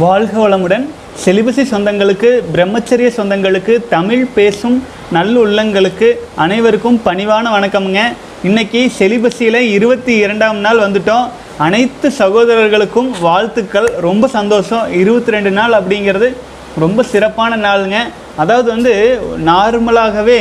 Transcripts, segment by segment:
வாழ்க வளமுடன். செலிபசி சொந்தங்களுக்கு பிரம்மச்சரிய சொந்தங்களுக்கு தமிழ் பேசும் நல்லுள்ளங்களுக்கு அனைவருக்கும் பணிவான வணக்கமுங்க. இன்னைக்கு செலிபஸியில் இருபத்தி இரண்டாம் நாள் வந்துட்டோம். அனைத்து சகோதரர்களுக்கும் வாழ்த்துக்கள். ரொம்ப சந்தோஷம். இருபத்தி ரெண்டு நாள் அப்படிங்கிறது ரொம்ப சிறப்பான நாளுங்க. அதாவது வந்து நார்மலாகவே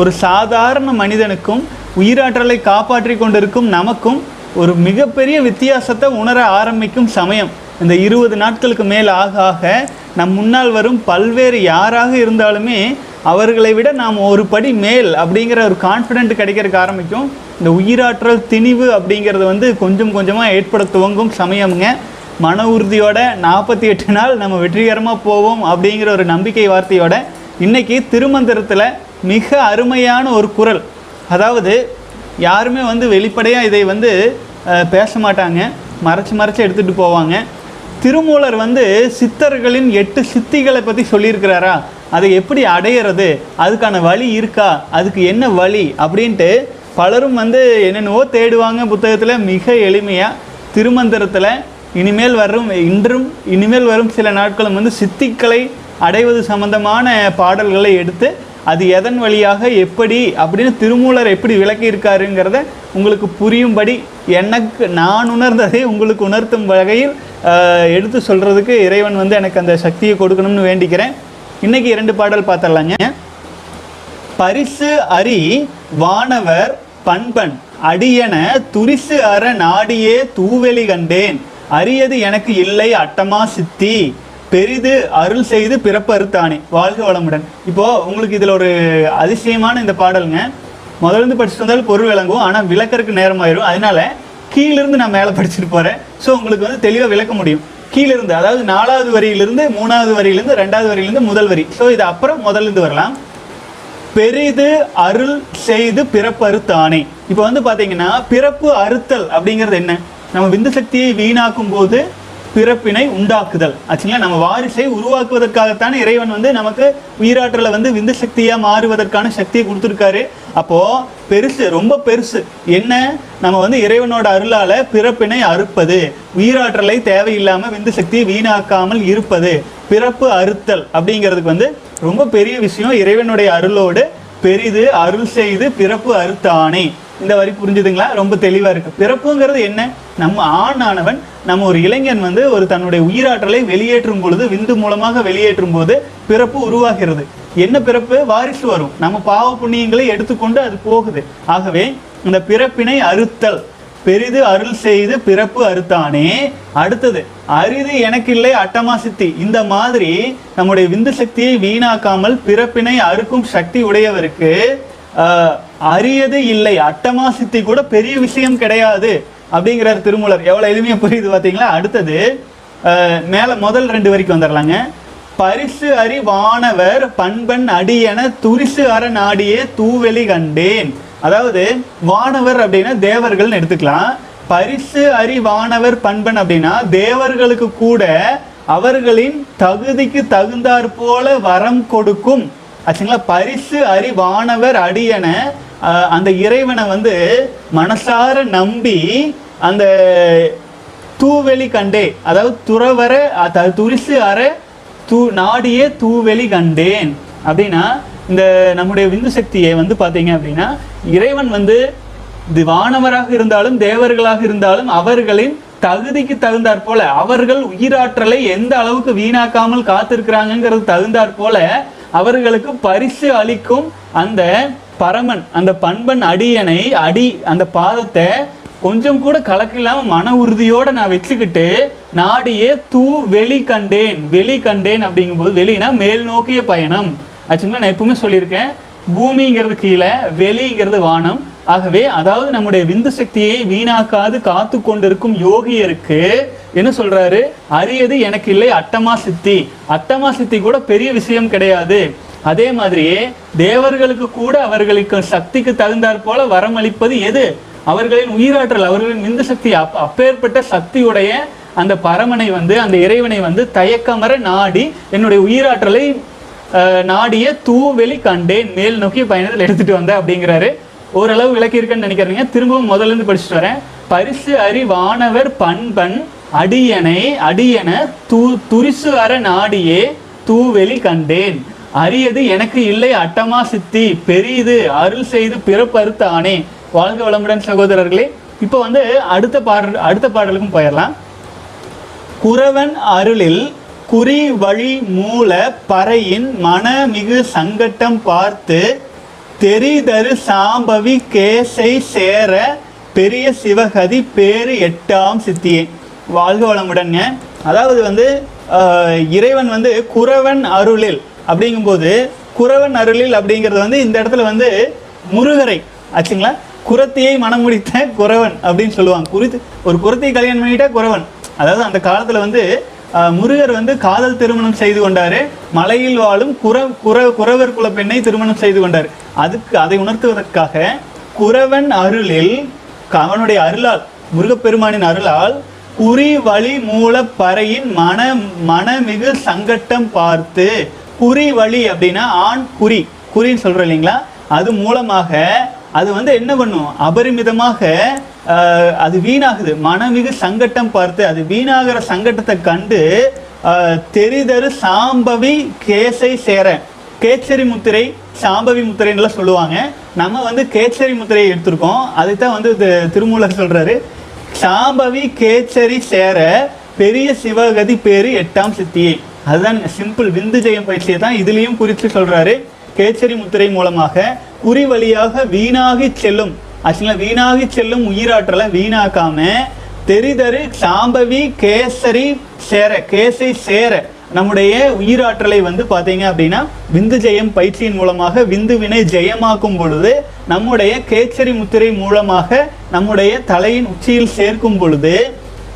ஒரு சாதாரண மனிதனுக்கும் உயிராற்றலை காப்பாற்றி கொண்டிருக்கும் நமக்கும் ஒரு மிகப்பெரிய வித்தியாசத்தை உணர ஆரம்பிக்கும் சமயம். இந்த இருபது நாட்களுக்கு மேல் ஆக ஆக நம் முன்னால் வரும் பல்வேறு யாராக இருந்தாலுமே அவர்களை விட நாம் ஒரு படி மேல் அப்படிங்கிற ஒரு கான்ஃபிடென்ட் கிடைக்கிறதுக்கு ஆரம்பிக்கும். இந்த உயிராற்றல் திணிவு அப்படிங்கிறது வந்து கொஞ்சம் கொஞ்சமாக ஏற்பட துவங்கும் சமயமுங்க. மன உறுதியோட நாற்பத்தி எட்டு நாள் நம்ம வெற்றிகரமாக போவோம் அப்படிங்கிற ஒரு நம்பிக்கை வார்த்தையோட இன்றைக்கி திருமந்திரத்தில் மிக அருமையான ஒரு குரல். அதாவது யாருமே வந்து வெளிப்படையாக இதை வந்து பேச மாட்டாங்க. மறைச்சி மறைச்சி எடுத்துகிட்டு போவாங்க. திருமூலர் வந்து சித்தர்களின் எட்டு சித்திகளை பற்றி சொல்லியிருக்கிறாரா? அதை எப்படி அடையிறது? அதுக்கான வழி இருக்கா? அதுக்கு என்ன வழி? அப்படின்ட்டு பலரும் வந்து என்னென்னவோ தேடுவாங்க புத்தகத்தில் மிக எளிமையாக திருமந்திரத்தில் இனிமேல் வரும் இன்றும் இனிமேல் வரும் சில நாட்களும் வந்து சித்திகளை அடைவது சம்பந்தமான பாடல்களை எடுத்து அது எதன் வழியாக எப்படி அப்படின்னு திருமூலர் எப்படி விளக்கியிருக்காருங்கிறத உங்களுக்கு புரியும்படி எனக்கு நான் உணர்ந்ததை உங்களுக்கு உணர்த்தும் வகையில் எடுத்து சொல்கிறதுக்கு இறைவன் வந்து எனக்கு அந்த சக்தியை கொடுக்கணும்னு வேண்டிக்கிறேன். இன்றைக்கி இரண்டு பாடல் பார்த்துடலாங்க பரிசு அரி வானவர் பண்பன் அடியன துரிசு அற நாடியே தூவெளி கண்டேன். அரியது எனக்கு இல்லை அட்டமா சித்தி. பெரிது அருள் செய்து பிறப்பறுத்தானே வாழ்க வளமுடன். இப்போ உங்களுக்கு இதில் ஒரு அதிசயமான இந்த பாடலுங்க. முதல்ல இருந்து படிச்சுட்டு வந்தாலும் பொருள் விளங்கும் ஆனால் விளக்கறதுக்கு நேரமாயிரும். அதனால கீழிருந்து நான் மேலே படிச்சுட்டு போகிறேன் ஸோ உங்களுக்கு வந்து தெளிவாக விளக்க முடியும். கீழிருந்து அதாவது நாலாவது வரியிலிருந்து மூணாவது வரியிலிருந்து ரெண்டாவது வரியிலிருந்து முதல் வரி. ஸோ இது அப்புறம் முதல்ல இருந்து வரலாம். பெரிது அருள் செய்து பிறப்பறுத்தானே இப்போ வந்து பார்த்தீங்கன்னா பிறப்பு அறுத்தல் அப்படிங்கிறது என்ன? நம்ம விந்து சக்தியை வீணாக்கும் போது பிறப்பினை உண்டாக்குதல். ஆச்சுங்களா? நம்ம வாரிசை உருவாக்குவதற்காகத்தானே இறைவன் வந்து நமக்கு உயிராற்றலை வந்து விந்து சக்தியாக மாறுவதற்கான சக்தியை கொடுத்துருக்காரு. அப்போது பெருசு ரொம்ப பெருசு. என்ன? நம்ம வந்து இறைவனோட அருளால் பிறப்பினை அறுப்பது உயிராற்றலை தேவையில்லாமல் விந்து சக்தியை வீணாக்காமல் இருப்பது பிறப்பு அறுத்தல் அப்படிங்கிறதுக்கு வந்து ரொம்ப பெரிய விஷயம். இறைவனுடைய அருளோடு பெரிது அருள் செய்து பிறப்பு அறுத்தானே. இந்த வரி புரிஞ்சுதுங்களா? ரொம்ப தெளிவாக இருக்குது பிறப்புங்கிறது என்ன? நம்ம ஆணானவன் நம்ம ஒரு இளைஞன் வந்து ஒரு தன்னுடைய உயிராற்றலை வெளியேற்றும் பொழுது விந்து மூலமாக வெளியேற்றும் போது பிறப்பு உருவாகிறது. என்ன பிறப்பு? வாரிசு வரும். நம்ம பாவ புண்ணியங்களை எடுத்துக்கொண்டு அது போகுது. ஆகவே இந்த பிறப்பினை அறுத்தல். பெரிது அருள் செய்து பிறப்பு அறுத்தானே. அடுத்தது அரிது எனக்கில்லை அட்டமா சித்தி. இந்த மாதிரி நம்முடைய விந்து சக்தியை வீணாக்காமல் பிறப்பினை அறுக்கும் சக்தி உடையவருக்கு அரியது இல்லை. அட்டமா சித்தி கூட பெரிய விஷயம் கிடையாது. அப்படிங்கிறார் திருமூலர். எவ்வளோ எளிமையாக புரியுது பார்த்தீங்களா அடுத்தது மேலே முதல் ரெண்டு வரைக்கும் வந்துடலாங்க. பரிசு அறி வானவர் பண்பன் அடியென துரிசு அற நாடியே தூவெளி கண்டேன். அதாவது வானவர் அப்படின்னா தேவர்கள்னு எடுத்துக்கலாம். பரிசு அறி வானவர் பண்பன் அப்படின்னா தேவர்களுக்கு கூட அவர்களின் தகுதிக்கு தகுந்தாற் போல வரம் கொடுக்கும். ஆச்சுங்களா? பரிசு அறி வானவர் அடியென அந்த இறைவனை வந்து மனசார நம்பி அந்த தூவெளி கண்டே அதாவது துறவர துரிசு அற தூ நாடியே தூவெளி கண்டேன். அப்படின்னா இந்த நம்முடைய விந்து சக்தியை வந்து பார்த்தீங்க அப்படின்னா இறைவன் வந்து இது வானவராக இருந்தாலும் தேவர்களாக இருந்தாலும் அவர்களின் தகுதிக்கு தகுந்தாற் போல அவர்கள் உயிராற்றலை எந்த அளவுக்கு வீணாக்காமல் காத்திருக்கிறாங்கிறது தகுந்தாற் போல அவர்களுக்கு பரிசு அளிக்கும் அந்த பரமன் அந்த பண்பன் அடியனை அடி அந்த பாதத்தை கொஞ்சம் கூட கலக்கில்லாம மன உறுதியோட நான் வச்சுக்கிட்டு நாடியே தூ வெளி கண்டேன் வெளி கண்டேன் அப்படிங்கும்போது வெளினா மேல் நோக்கிய பயணம். ஆக்சுவலாக நான் எப்பவுமே சொல்லியிருக்கேன் பூமிங்கிறது கீழே வெளிங்கிறது வானம். ஆகவே அதாவது நம்முடைய விந்து சக்தியை வீணாக்காது காத்து கொண்டிருக்கும் யோகியருக்கு என்ன சொல்றாரு? அரியது எனக்கு இல்லை அட்டமா சித்தி. அட்டமா சித்தி கூட பெரிய விஷயம் கிடையாது. அதே மாதிரியே தேவர்களுக்கு கூட அவர்களுக்கு சக்திக்கு தகுந்தாற் போல வரமளிப்பது எது? அவர்களின் உயிராற்றல் அவர்களின் விந்து சக்தி அப் அப்பேற்பட்ட சக்தியுடைய அந்த பரமனை வந்து அந்த இறைவனை வந்து தயக்கமர நாடி என்னுடைய உயிராற்றலை நாடிய தூவெளி கண்டேன் மேல் நோக்கிய பயணத்தில் எடுத்துட்டு வந்த அப்படிங்கிறாரு. ஓரளவு விளக்கி இருக்குன்னு நினைக்கிறீங்க. திரும்பவும் முதல்ல இருந்து படிச்சுட்டு வரேன். பரிசு அறி வானவர் பண்பன் அடியனை அடியன தூ துரிசு அற நாடியே தூவெளி கண்டேன். அரியது எனக்கு இல்லை அட்டமா சித்தி பெரியது அருள் செய்து பிறப்பறுத்தானே. வாழ்க வளமுடன் சகோதரர்களே. இப்போ வந்து அடுத்த பாடல் அடுத்த பாடலுக்கும் போயிடலாம். குறவன் அருளில் குறி வழி மூல பறையின் மனமிகு சங்கட்டம் பார்த்து தெரிதரு சாம்பவி கேசை சேர பெரிய சிவகதி பேரு எட்டாம் சித்தியே. வாழ்க வளமுடன்ங்க. அதாவது வந்து இறைவன் வந்து குறவன் அருளில் அப்படிங்கும்போது குறவன் அருளில் அப்படிங்கிறது வந்து இந்த இடத்துல வந்து முருகரை. ஆச்சுங்களா? குரத்தியை மனம் முடித்த குறவன் அப்படின்னு சொல்லுவாங்க. குறித்து ஒரு குரத்தியை கல்யாணம் பண்ணிட்டா குறவன். அதாவது அந்த காலத்தில் வந்து முருகர் வந்து காதல் திருமணம் செய்து கொண்டார். மலையில் வாழும் குற குற குறவர் குல பெண்ணை திருமணம் செய்து கொண்டார். அதுக்கு அதை உணர்த்துவதற்காக குறவன் அருளில் அவனுடைய அருளால் முருகப்பெருமானின் அருளால் குறி வழி மூல பறையின் மன மனமிகு சங்கட்டம் பார்த்து குறி வழி அப்படின்னா ஆண் குறி குறின்னு சொல்றோம் இல்லைங்களா? அது மூலமாக அது வந்து என்ன பண்ணும்? அபரிமிதமாக அது வீணாகுது. மனமிகு சங்கட்டம் பார்த்து அது வீணாகிற சங்கட்டத்தை கண்டு தெரிதரு சாம்பவி கேசை சேர. கேச்சரி முத்திரை சாம்பவி முத்திரைன்னுலாம் சொல்லுவாங்க. நம்ம வந்து கேச்சரி முத்திரையை எடுத்திருக்கோம். அதுதான் வந்து திருமூலர் சொல்றாரு. சாம்பவி கேச்சரி சேர பெரிய சிவகதி பேரு எட்டாம் சித்தியை. அதுதான் சிம்பிள் விந்து ஜெயம் பயிற்சியை தான் இதுலேயும் குறித்து சொல்கிறாரு கேச்சரி முத்திரை மூலமாக குறி வழியாக வீணாகி செல்லும். ஆக்சுவலாக வீணாகி செல்லும் உயிராற்றலை வீணாக்காம தெரிதரு சாம்பவி கேசரி சேர கேசை சேர நம்முடைய உயிராற்றலை வந்து பார்த்தீங்க அப்படின்னா விந்து ஜெயம் பயிற்சியின் மூலமாக விந்து வினை ஜெயமாக்கும் பொழுது நம்முடைய கேச்சரி முத்திரை மூலமாக நம்முடைய தலையின் உச்சியில் சேர்க்கும் பொழுது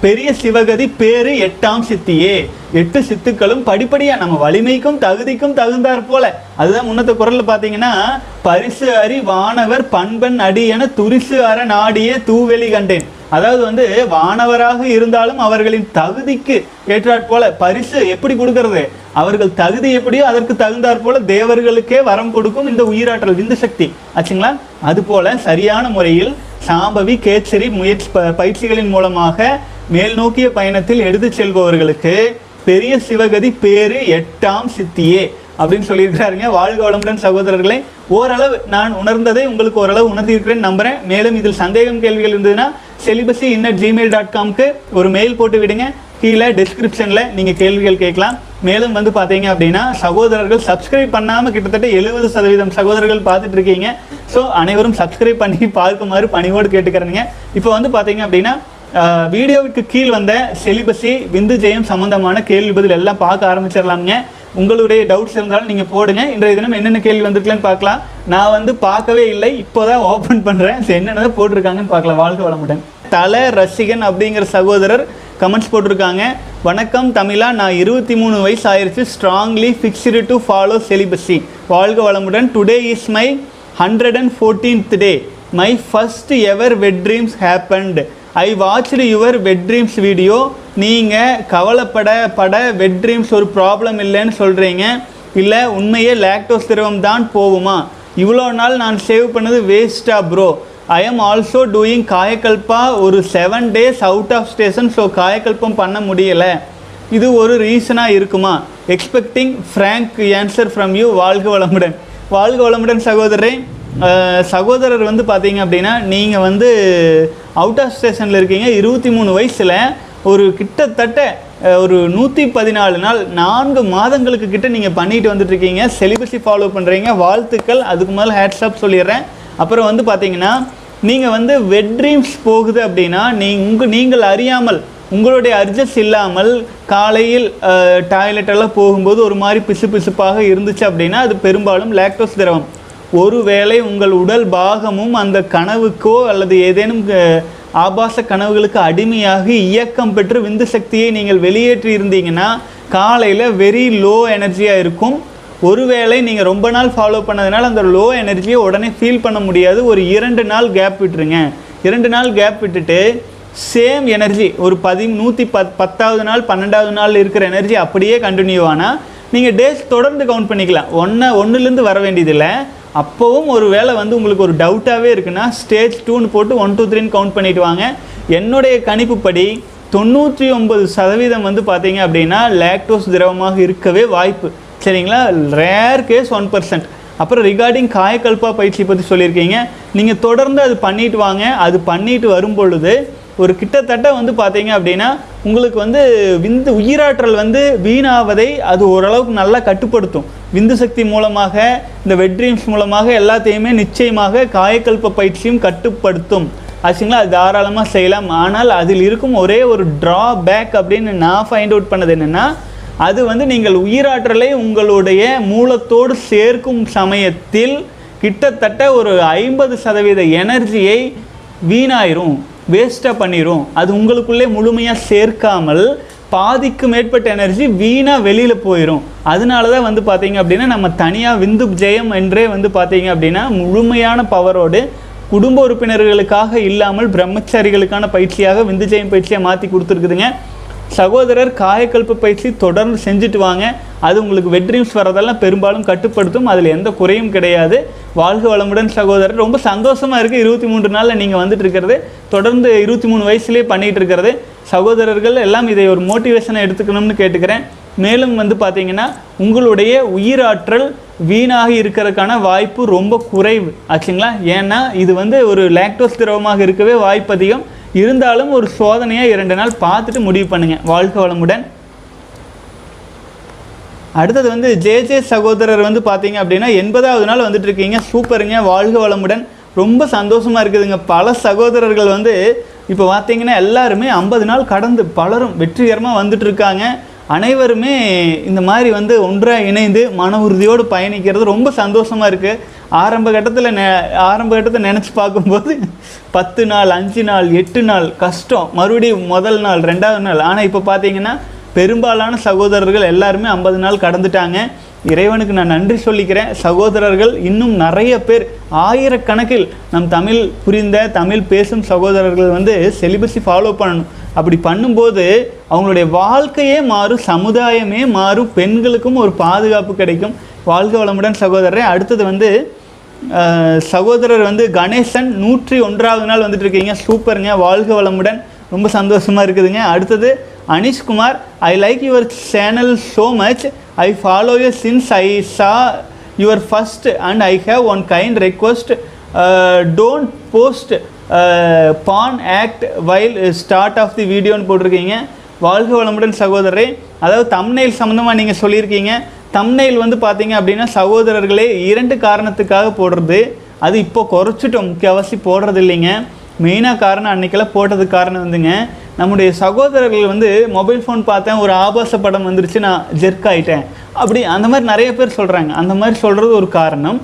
பெரிய சிவகதி பேரு எட்டாம் சித்தியே. எட்டு சித்துக்களும் படிப்படியா நம்ம வலிமைக்கும் தகுதிக்கும் தகுந்தாற் போல. அதுதான் முன்னத்த குரல்ல பாத்தீங்கன்னா பரிசு அறி வானவர் பண்பன் அடி என துரிசு அற நாடியே தூவெளி கண்டேன். அதாவது வந்து வானவராக இருந்தாலும் அவர்களின் தகுதிக்கு ஏற்றாற் போல பரிசு எப்படி கொடுக்கறது? அவர்கள் தகுதி எப்படியோ அதற்கு தகுந்தாற் போல தேவர்களுக்கே வரம் கொடுக்கும் இந்த உயிராற்றல் விந்து சக்தி. ஆச்சுங்களா? அது போல சரியான முறையில் சாம்பவி கேச்சரி முயற்சி ப- பயிற்சிகளின் மூலமாக மேல் நோக்கிய பயணத்தில் எடுத்து செல்பவர்களுக்கு பெரிய சிவகதி பேரு எட்டாம் சித்தியே அப்படின்னு சொல்லியிருக்கிறாருங்க. வாழ்க வளமுடன் சகோதரர்களே ஓரளவு நான் உணர்ந்ததை உங்களுக்கு ஓரளவு உணர்ந்திருக்கிறேன் நம்புறேன். மேலும் இதில் சந்தேகம் கேள்விகள் இருந்ததுன்னா செலிபஸி இன்னட் ஜிமெயில் டாட் காம்க்கு ஒரு மெயில் போட்டு விடுங்க. கீழே டிஸ்கிரிப்ஷனில் நீங்கள் கேள்விகள் கேட்கலாம். மேலும் வந்து பார்த்தீங்க அப்படின்னா சகோதரர்கள் சப்ஸ்கிரைப் பண்ணாமல் கிட்டத்தட்ட எழுபது சதவீதம் சகோதரர்கள் பார்த்துட்டு இருக்கீங்க. ஸோ அனைவரும் சப்ஸ்கிரைப் பண்ணி பார்க்குமாறு பணிவோடு கேட்டுக்கிறேங்க இப்போ வந்து பார்த்தீங்க அப்படின்னா வீடியோவுக்கு கீழ் வந்த செலிபஸி விந்து ஜெயம் சம்மந்தமான கேள்வி பதில் எல்லாம் பார்க்க ஆரம்பிச்சிடலாங்க உங்களுடைய டவுட்ஸ் இருந்தாலும் நீங்கள் போடுங்க. இன்றைய தினம் என்னென்ன கேள்வி வந்திருக்கலன்னு பார்க்கலாம். நான் வந்து பார்க்கவே இல்லை. இப்போ தான் ஓப்பன் பண்ணுறேன் என்னென்ன போட்டிருக்காங்கன்னு பார்க்கலாம். வாழ்க்கை வளமுடன் தல ரசிகன் அப்படிங்கிற சகோதரர் கமெண்ட்ஸ் போட்டிருக்காங்க. வணக்கம் தமிழா நான் இருபத்தி மூணு வயசு ஆயிருச்சு. Strongly fixed to follow celibacy வாழ்க வளமுடன். Today is my hundred and fourteenth day my first ever wet dreams happened I watched your wet dreams video நீங்கள் கவலைப்பட பட வெட் ட்ரீம்ஸ் ஒரு ப்ராப்ளம் இல்லைன்னு சொல்கிறீங்க இல்லை உண்மையே லாக்டோஸ் திரவம் தான் போகுமா? இவ்வளோ நாள் நான் சேவ் பண்ணது வேஸ்டா bro I am also doing Kayakalpa ஒரு seven days out of station so Kayakalpam பண்ண முடியலை. இது ஒரு ரீசனாக இருக்குமா? Expecting frank answer from you வாழ்க வளமுடன். வாழ்க வளமுடன் சகோதரரே. சகோதரர் வந்து பார்த்தீங்க அப்படின்னா நீங்கள் வந்து அவுட் ஆஃப் ஸ்டேஷனில் இருக்கீங்க இருபத்தி மூணு வயசில். ஒரு கிட்டத்தட்ட ஒரு நூற்றி பதினாலு நாள் நான்கு மாதங்களுக்கு கிட்ட நீங்கள் பண்ணிட்டு வந்துட்டு இருக்கீங்க. செலிபஸி ஃபாலோ பண்ணுறீங்க வாழ்த்துக்கள். அதுக்கு மேலே ஹேட்ஸ்அப் சொல்லிடுறேன். அப்புறம் வந்து பார்த்தீங்கன்னா நீங்கள் வந்து வெட் ட்ரீம்ஸ் போகுது அப்படின்னா நீ உங்கள் நீங்கள் அறியாமல் உங்களுடைய அர்ஜஸ் இல்லாமல் காலையில் டாய்லெட்டெல்லாம் போகும்போது ஒரு மாதிரி பிசு பிசுப்பாக இருந்துச்சு அப்படின்னா அது பெரும்பாலும் லாக்டோஸ் திரவம். ஒருவேளை உங்கள் உடல் பாகமும் அந்த கனவுக்கோ அல்லது ஏதேனும் ஆபாச கனவுகளுக்கு அடிமையாகி இயக்கம் பெற்று விந்து சக்தியை நீங்கள் வெளியேற்றி இருந்தீங்கன்னா காலையில் வெரி லோ எனர்ஜியாக இருக்கும். ஒருவேளை நீங்கள் ரொம்ப நாள் ஃபாலோ பண்ணதுனால அந்த லோ எனர்ஜியை உடனே ஃபீல் பண்ண முடியாது. ஒரு இரண்டு நாள் கேப் விட்டுருங்க. இரண்டு நாள் கேப் விட்டுட்டு சேம் எனர்ஜி ஒரு பதி நூற்றி பத் பத்தாவது நாள் பன்னெண்டாவது நாள் இருக்கிற எனர்ஜி அப்படியே கண்டினியூ ஆனால் நீங்கள் டேஸ் தொடர்ந்து கவுண்ட் பண்ணிக்கலாம். ஒன்று ஒன்றுலேருந்து வர வேண்டியதில்லை. அப்போவும் ஒரு வேளை வந்து உங்களுக்கு ஒரு டவுட்டாகவே இருக்குன்னா ஸ்டேஜ் டூன்னு போட்டு ஒன் டூ த்ரீன்னு கவுண்ட் பண்ணிட்டு வாங்க. என்னுடைய கணிப்புப்படி தொண்ணூற்றி ஒன்பது சதவீதம் வந்து பார்த்தீங்க அப்படின்னா லேக்டோஸ் திரவமாக இருக்கவே வாய்ப்பு. சரிங்களா? ரேர் கேஸ் ஒன் பர்சன்ட் அப்புறம் ரிகார்டிங் காயக்கல்பா பயிற்சி பற்றி சொல்லியிருக்கீங்க. நீங்கள் தொடர்ந்து அது பண்ணிட்டு வாங்க. அது பண்ணிட்டு வரும் பொழுது ஒரு கிட்டத்தட்ட வந்து பார்த்தீங்க அப்படின்னா உங்களுக்கு வந்து விந்து உயிராற்றல் வந்து வீணாவதை அது ஓரளவுக்கு நல்லா கட்டுப்படுத்தும். விந்து சக்தி மூலமாக இந்த வெட்ரீம்ஸ் மூலமாக எல்லாத்தையுமே நிச்சயமாக காயக்கல்ப பயிற்சியும் கட்டுப்படுத்தும். ஆச்சுங்களா? அது தாராளமாக செய்யலாம். ஆனால் அதில் இருக்கும் ஒரே ஒரு ட்ரா பேக் அப்படின்னு நான் ஃபைண்ட் அவுட் பண்ணது என்னென்னா அது வந்து நீங்கள் உயிராற்றலை உங்களுடைய மூலத்தோடு சேர்க்கும் சமயத்தில் கிட்டத்தட்ட ஒரு ஐம்பது சதவீத எனர்ஜியை வீணாயிரும். வேஸ்ட்டாக பண்ணிடும் அது உங்களுக்குள்ளே முழுமையாக சேர்க்காமல் பாதிக்கு மேற்பட்ட எனர்ஜி வீணாக வெளியில் போயிடும் அதனால தான் வந்து பார்த்தீங்க அப்படின்னா நம்ம தனியாக விந்து ஜெயம் என்றே வந்து பார்த்தீங்க அப்படின்னா முழுமையான பவரோடு குடும்ப உறுப்பினர்களுக்காக இல்லாமல் பிரம்மச்சாரிகளுக்கான பயிற்சியாக விந்து ஜெயம் பயிற்சியாக மாற்றி கொடுத்துருக்குதுங்க. சகோதரர் காயக்கல்ப்பு பயிற்சி தொடர்ந்து செஞ்சுட்டு வாங்க. அது உங்களுக்கு வெட்ரீம்ஸ் வரதெல்லாம் பெரும்பாலும் கட்டுப்படுத்தும். அதில் எந்த குறையும் கிடையாது. வாழ்க வளமுடன் சகோதரர். ரொம்ப சந்தோஷமாக இருக்குது இருபத்தி மூன்று நாளில் நீங்கள் வந்துட்டு இருக்கிறது. தொடர்ந்து இருபத்தி மூணு வயசுலேயே பண்ணிகிட்டு இருக்கிறது. சகோதரர்கள் எல்லாம் இதை ஒரு மோட்டிவேஷனை எடுத்துக்கணும்னு கேட்டுக்கிறேன். மேலும் வந்து பார்த்தீங்கன்னா உங்களுடைய உயிராற்றல் வீணாகி இருக்கிறதுக்கான வாய்ப்பு ரொம்ப குறைவு. ஆச்சுங்களா? ஏன்னா இது வந்து ஒரு லாக்டோஸ் திரவமாக இருக்கவே வாய்ப்பு அதிகம் இருந்தாலும் ஒரு சோதனையாக இரண்டு நாள் பார்த்துட்டு முடிவு பண்ணுங்க. வாழ்க வளமுடன். அடுத்தது வந்து ஜே ஜே சகோதரர் வந்து பார்த்தீங்க அப்படின்னா எண்பதாவது நாள் வந்துட்டு இருக்கீங்க. சூப்பருங்க. வாழ்க வளமுடன். ரொம்ப சந்தோஷமாக இருக்குதுங்க. பல சகோதரர்கள் வந்து இப்போ பார்த்தீங்கன்னா எல்லாருமே ஐம்பது நாள் கடந்து பலரும் வெற்றிகரமாக வந்துட்டு இருக்காங்க. அனைவருமே இந்த மாதிரி வந்து ஒன்றாக இணைந்து மன உறுதியோடு பயணிக்கிறது ரொம்ப சந்தோஷமாக இருக்குது ஆரம்ப கட்டத்தில் நெ ஆரம்ப கட்டத்தை நினச்சி பார்க்கும்போது பத்து நாள் அஞ்சு நாள் எட்டு நாள் கஷ்டம். மறுபடியும் முதல் நாள் ரெண்டாவது நாள். ஆனால் இப்போ பார்த்தீங்கன்னா பெரும்பாலான சகோதரர்கள் எல்லாருமே ஐம்பது நாள் கடந்துட்டாங்க. இறைவனுக்கு நான் நன்றி சொல்லிக்கிறேன். சகோதரர்கள் இன்னும் நிறைய பேர் ஆயிரக்கணக்கில் நம் தமிழ் புரிந்த தமிழ் பேசும் சகோதரர்கள் வந்து செலிபஸை ஃபாலோ பண்ணணும். அப்படி பண்ணும்போது அவங்களுடைய வாழ்க்கையே மாறும் சமுதாயமே மாறும் பெண்களுக்கும் ஒரு பாதுகாப்பு கிடைக்கும். வாழ்க வளமுடன் சகோதரரை. அடுத்தது வந்து சகோதரர் வந்து கணேசன் நூற்றி ஒன்றாவது நாள் வந்துட்டு இருக்கீங்க சூப்பருங்க. வாழ்க வளமுடன். ரொம்ப சந்தோஷமாக இருக்குதுங்க. அடுத்தது Anishkumar I like your channel so much I follow you since I saw your first and I have one kind request don't post pan act while start of the வீடியோன்னு போட்டிருக்கீங்க. வாழ்க வளமுடன் சகோதரரே. அதாவது தம்னைல் சம்மந்தமாக நீங்கள் சொல்லியிருக்கீங்க. தம்னைல் வந்து பார்த்தீங்க அப்படின்னா சகோதரர்களே இரண்டு காரணத்துக்காக போடுறது. அது இப்போ குறைச்சிட்டோம் முக்கியவாசி போடுறது இல்லைங்க. மெயினாக காரணம் அன்னைக்கெல்லாம் போட்டது காரணம் வந்துங்க. நம்முடைய சகோதரர்கள் வந்து மொபைல் ஃபோன் பார்த்தேன் ஒரு ஆபாச படம் வந்துருச்சு நான் ஜெர்க் ஆகிட்டேன் அப்படி அந்த மாதிரி நிறைய பேர் சொல்கிறாங்க அந்த மாதிரி சொல்கிறது ஒரு காரணம்.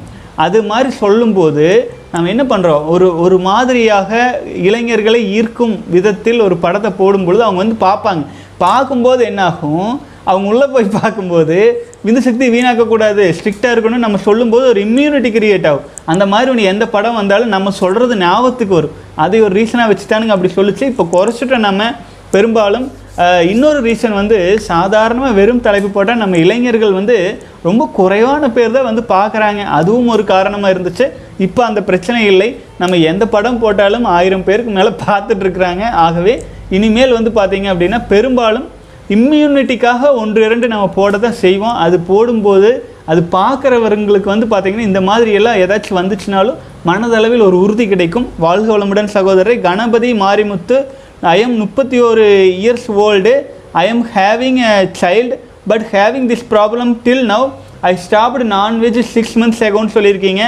அது மாதிரி சொல்லும்போது நம்ம என்ன பண்ணுறோம் ஒரு ஒரு மாதிரியாக இளைஞர்களை ஈர்க்கும் விதத்தில் ஒரு படத்தை போடும்பொழுது அவங்க வந்து பார்ப்பாங்க. பார்க்கும்போது என்னாகும்? அவங்க உள்ளே போய் பார்க்கும்போது விந்து சக்தி வீணாக்கக்கூடாது ஸ்ட்ரிக்டாக இருக்கணும்னு நம்ம சொல்லும்போது ஒரு இம்யூனிட்டி கிரியேட் ஆகும். அந்த மாதிரி ஒன்று எந்த படம் வந்தாலும் நம்ம சொல்கிறது ஞாபகத்துக்கு வரும். அதை ஒரு ரீசனாக வச்சுட்டானுங்க அப்படி சொல்லிச்சு. இப்போ குறைச்சிட்டோம் நம்ம பெரும்பாலும் இன்னொரு ரீசன் வந்து சாதாரணமாக வெறும் தலைப்பு போட்டால் நம்ம இளைஞர்கள் வந்து ரொம்ப குறைவான பேர் தான் வந்து பார்க்குறாங்க. அதுவும் ஒரு காரணமாக இருந்துச்சு. இப்போ அந்த பிரச்சனை இல்லை. நம்ம எந்த படம் போட்டாலும் ஆயிரம் பேருக்கு மேலே பார்த்துட்ருக்குறாங்க ஆகவே இனிமேல் வந்து பார்த்தீங்க அப்படின்னா பெரும்பாலும் இம்யூனிட்டிக்காக ஒன்று இரண்டு நம்ம போட தான் செய்வோம். அது போடும்போது அது பார்க்குறவங்களுக்கு வந்து பார்த்திங்கன்னா இந்த மாதிரி எல்லாம் ஏதாச்சும் வந்துச்சுனாலும் மனதளவில் ஒரு உறுதி கிடைக்கும். வாழ்க வளமுடன் சகோதரரை. கணபதி மாரிமுத்து ஐ எம் முப்பத்தி ஒரு years old I am having a child but having this problem till now I stopped nonveg six months account சொல்லியிருக்கீங்க.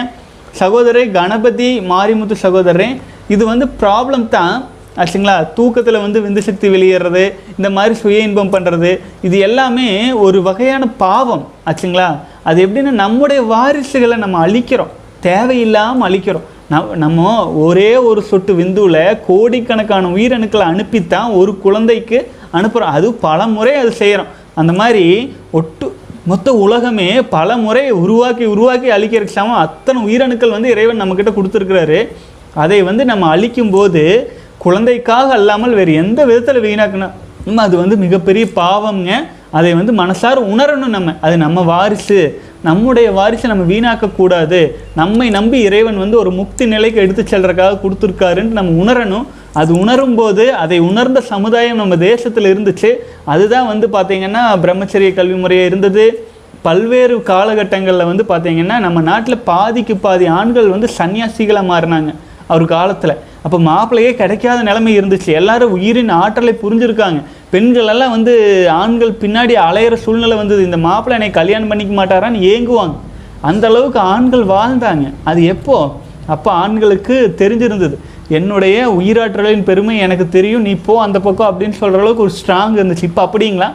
சகோதரரை கணபதி மாரிமுத்து சகோதரரே இது வந்து ப்ராப்ளம் தான். ஆச்சுங்களா? தூக்கத்தில் வந்து விந்து சக்தி வெளியேறது இந்த மாதிரி சுய இன்பம் பண்ணுறது இது எல்லாமே ஒரு வகையான பாவம் ஆச்சுங்களா? அது எப்படின்னா நம்முடைய வாரிசுகளை நம்ம அழிக்கிறோம். தேவையில்லாமல் அழிக்கிறோம். நம் நம்ம ஒரே ஒரு சொட்டு விந்துவில் கோடிக்கணக்கான உயிரணுக்களை அனுப்பித்தான் ஒரு குழந்தைக்கு அனுப்புகிறோம் அது பல முறை அது செய்கிறோம் அந்த மாதிரி ஒட்டு மொத்த உலகமே பல முறை உருவாக்கி உருவாக்கி அழிக்கிறதுக்கு சமம். அத்தனை உயிரணுக்கள் வந்து இறைவன் நம்மக்கிட்ட கொடுத்துருக்குறாரு. அதை வந்து நம்ம அழிக்கும்போது குழந்தைக்காக அல்லாமல் வேறு எந்த விதத்தில் வீணாக்கணும் நம்ம அது வந்து மிகப்பெரிய பாவம்ங்க. அதை வந்து மனசார உணரணும் நம்ம. அது நம்ம வாரிசு. நம்முடைய வாரிசை நம்ம வீணாக்கக்கூடாது நம்மை நம்பி இறைவன் வந்து ஒரு முக்தி நிலைக்கு எடுத்து செல்றதுக்காக கொடுத்துருக்காருன்னு நம்ம உணரணும். அது உணரும் போது அதை உணர்ந்த சமுதாயம் நம்ம தேசத்தில் இருந்துச்சு. அதுதான் வந்து பார்த்திங்கன்னா பிரம்மச்சரிய கல்வி முறையாக இருந்தது. பல்வேறு காலகட்டங்களில் வந்து பார்த்திங்கன்னா நம்ம நாட்டில் பாதிக்கு பாதி ஆண்கள் வந்து சன்னியாசிகளாக மாறினாங்க. அவர் காலத்தில். அப்போ மாப்பிள்ளையே கிடைக்காத நிலைமை இருந்துச்சு. எல்லாரும் உயிரின் ஆற்றலை புரிஞ்சிருக்காங்க. பெண்கள் எல்லாம் வந்து ஆண்கள் பின்னாடி அலையிற சூழ்நிலை வந்தது. இந்த மாப்பிள்ளை என்னை கல்யாணம் பண்ணிக்க மாட்டாரான்னு ஏங்குவாங்க. அந்த அளவுக்கு ஆண்கள் வாழ்ந்தாங்க. அது எப்போ? அப்போ ஆண்களுக்கு தெரிஞ்சிருந்தது. என்னுடைய உயிராற்றலின் பெருமை எனக்கு தெரியும். நீ போ அந்த பக்கம் அப்படின்னு சொல்கிற அளவுக்கு ஒரு ஸ்ட்ராங் இருந்துச்சு. இப்போ அப்படிங்களா?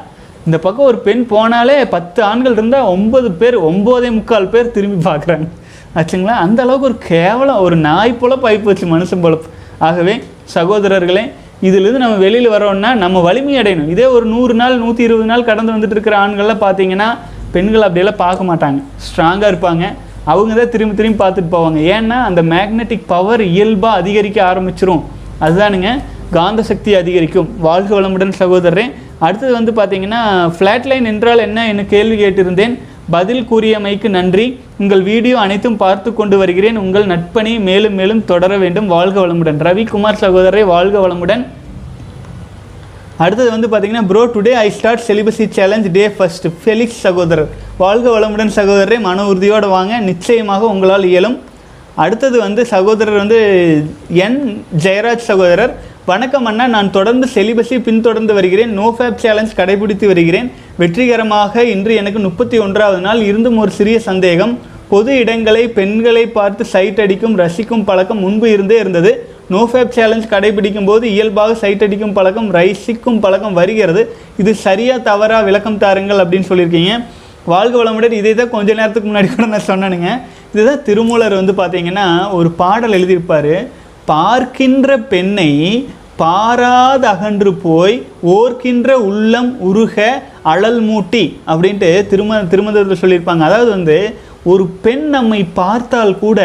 இந்த பக்கம் ஒரு பெண் போனாலே பத்து ஆண்கள் இருந்தால் ஒன்பது பேர் ஒம்போதே முக்கால் பேர் திரும்பி பார்க்குறாங்க. ஆச்சுங்களா? அந்த அளவுக்கு ஒரு கேவலம் ஒரு நாய் போல பைப்பு வச்சு மனுஷன் போல. ஆகவே சகோதரர்களே இதிலிருந்து நம்ம வெளியில் வரோம்னா நம்ம வலிமை அடையணும். இதே ஒரு நூறு நாள் நூற்றி இருபது நாள் கடந்து வந்துட்டு இருக்கிற ஆண்கள்லாம் பார்த்தீங்கன்னா பெண்கள் அப்படியெல்லாம் பார்க்க மாட்டாங்க. ஸ்ட்ராங்காக இருப்பாங்க. அவங்க தான் திரும்பி திரும்பி பார்த்துட்டு போவாங்க. ஏன்னா அந்த மேக்னெட்டிக் பவர் இயல்பாக அதிகரிக்க ஆரம்பிச்சிரும். அதுதானுங்க காந்த சக்தி அதிகரிக்கும். வாழ்க வளமுடன் சகோதரரே. அடுத்தது வந்து பார்த்தீங்கன்னா ஃப்ளாட் லைன் என்றால் என்ன? என்று கேள்வி கேட்டிருந்தேன்? பதில் கூறியமைக்கு நன்றி. உங்கள் வீடியோ அனைத்தும் பார்த்து கொண்டு வருகிறேன். உங்கள் நட்பணி மேலும் மேலும் தொடர வேண்டும். வாழ்க வளமுடன். ரவிக்குமார் சகோதரரை வாழ்க வளமுடன். அடுத்தது வந்து பார்த்தீங்கன்னா bro today I start celibacy challenge day first Felix சகோதரர் வாழ்க வளமுடன் சகோதரரை. மன உறுதியோடு வாங்க. நிச்சயமாக உங்களால் இயலும். அடுத்தது வந்து சகோதரர் வந்து என் ஜெயராஜ் சகோதரர். வணக்கம் அண்ணா. நான் தொடர்ந்து செலிபஸை பின்தொடர்ந்து வருகிறேன். நோ ஃபேப் சேலஞ்ச் கடைபிடித்து வருகிறேன். வெற்றிகரமாக இன்று எனக்கு முப்பத்தி ஒன்றாவது நாள். இருந்தும் ஒரு சிறிய சந்தேகம். பொது இடங்களை பெண்களை பார்த்து சைட் அடிக்கும் ரசிக்கும் பழக்கம் முன்பு இருந்தே இருந்தது. நோ ஃபேப் சேலஞ்ச் கடைபிடிக்கும் போது இயல்பாக சைட் அடிக்கும் பழக்கம் ரசிக்கும் பழக்கம் வருகிறது. இது சரியாக தவறாக விளக்கம் தாருங்கள் அப்படின்னு சொல்லியிருக்கீங்க. வாழ்க வளமுடன். இதை தான் கொஞ்ச நேரத்துக்கு முன்னாடி கூட நான் சொன்னேனுங்க. இதுதான் திருமூலர் வந்து பார்த்தீங்கன்னா ஒரு பாடல் எழுதியிருப்பார். பார்க்கின்ற பெண்ணை பாராது அகன்று போய் ஓர்க்கின்ற உள்ளம் உருக அழல் மூட்டி அப்படின்ட்டு திரும திருமணத்தில் சொல்லியிருப்பாங்க. அதாவது வந்து ஒரு பெண் நம்மை பார்த்தால் கூட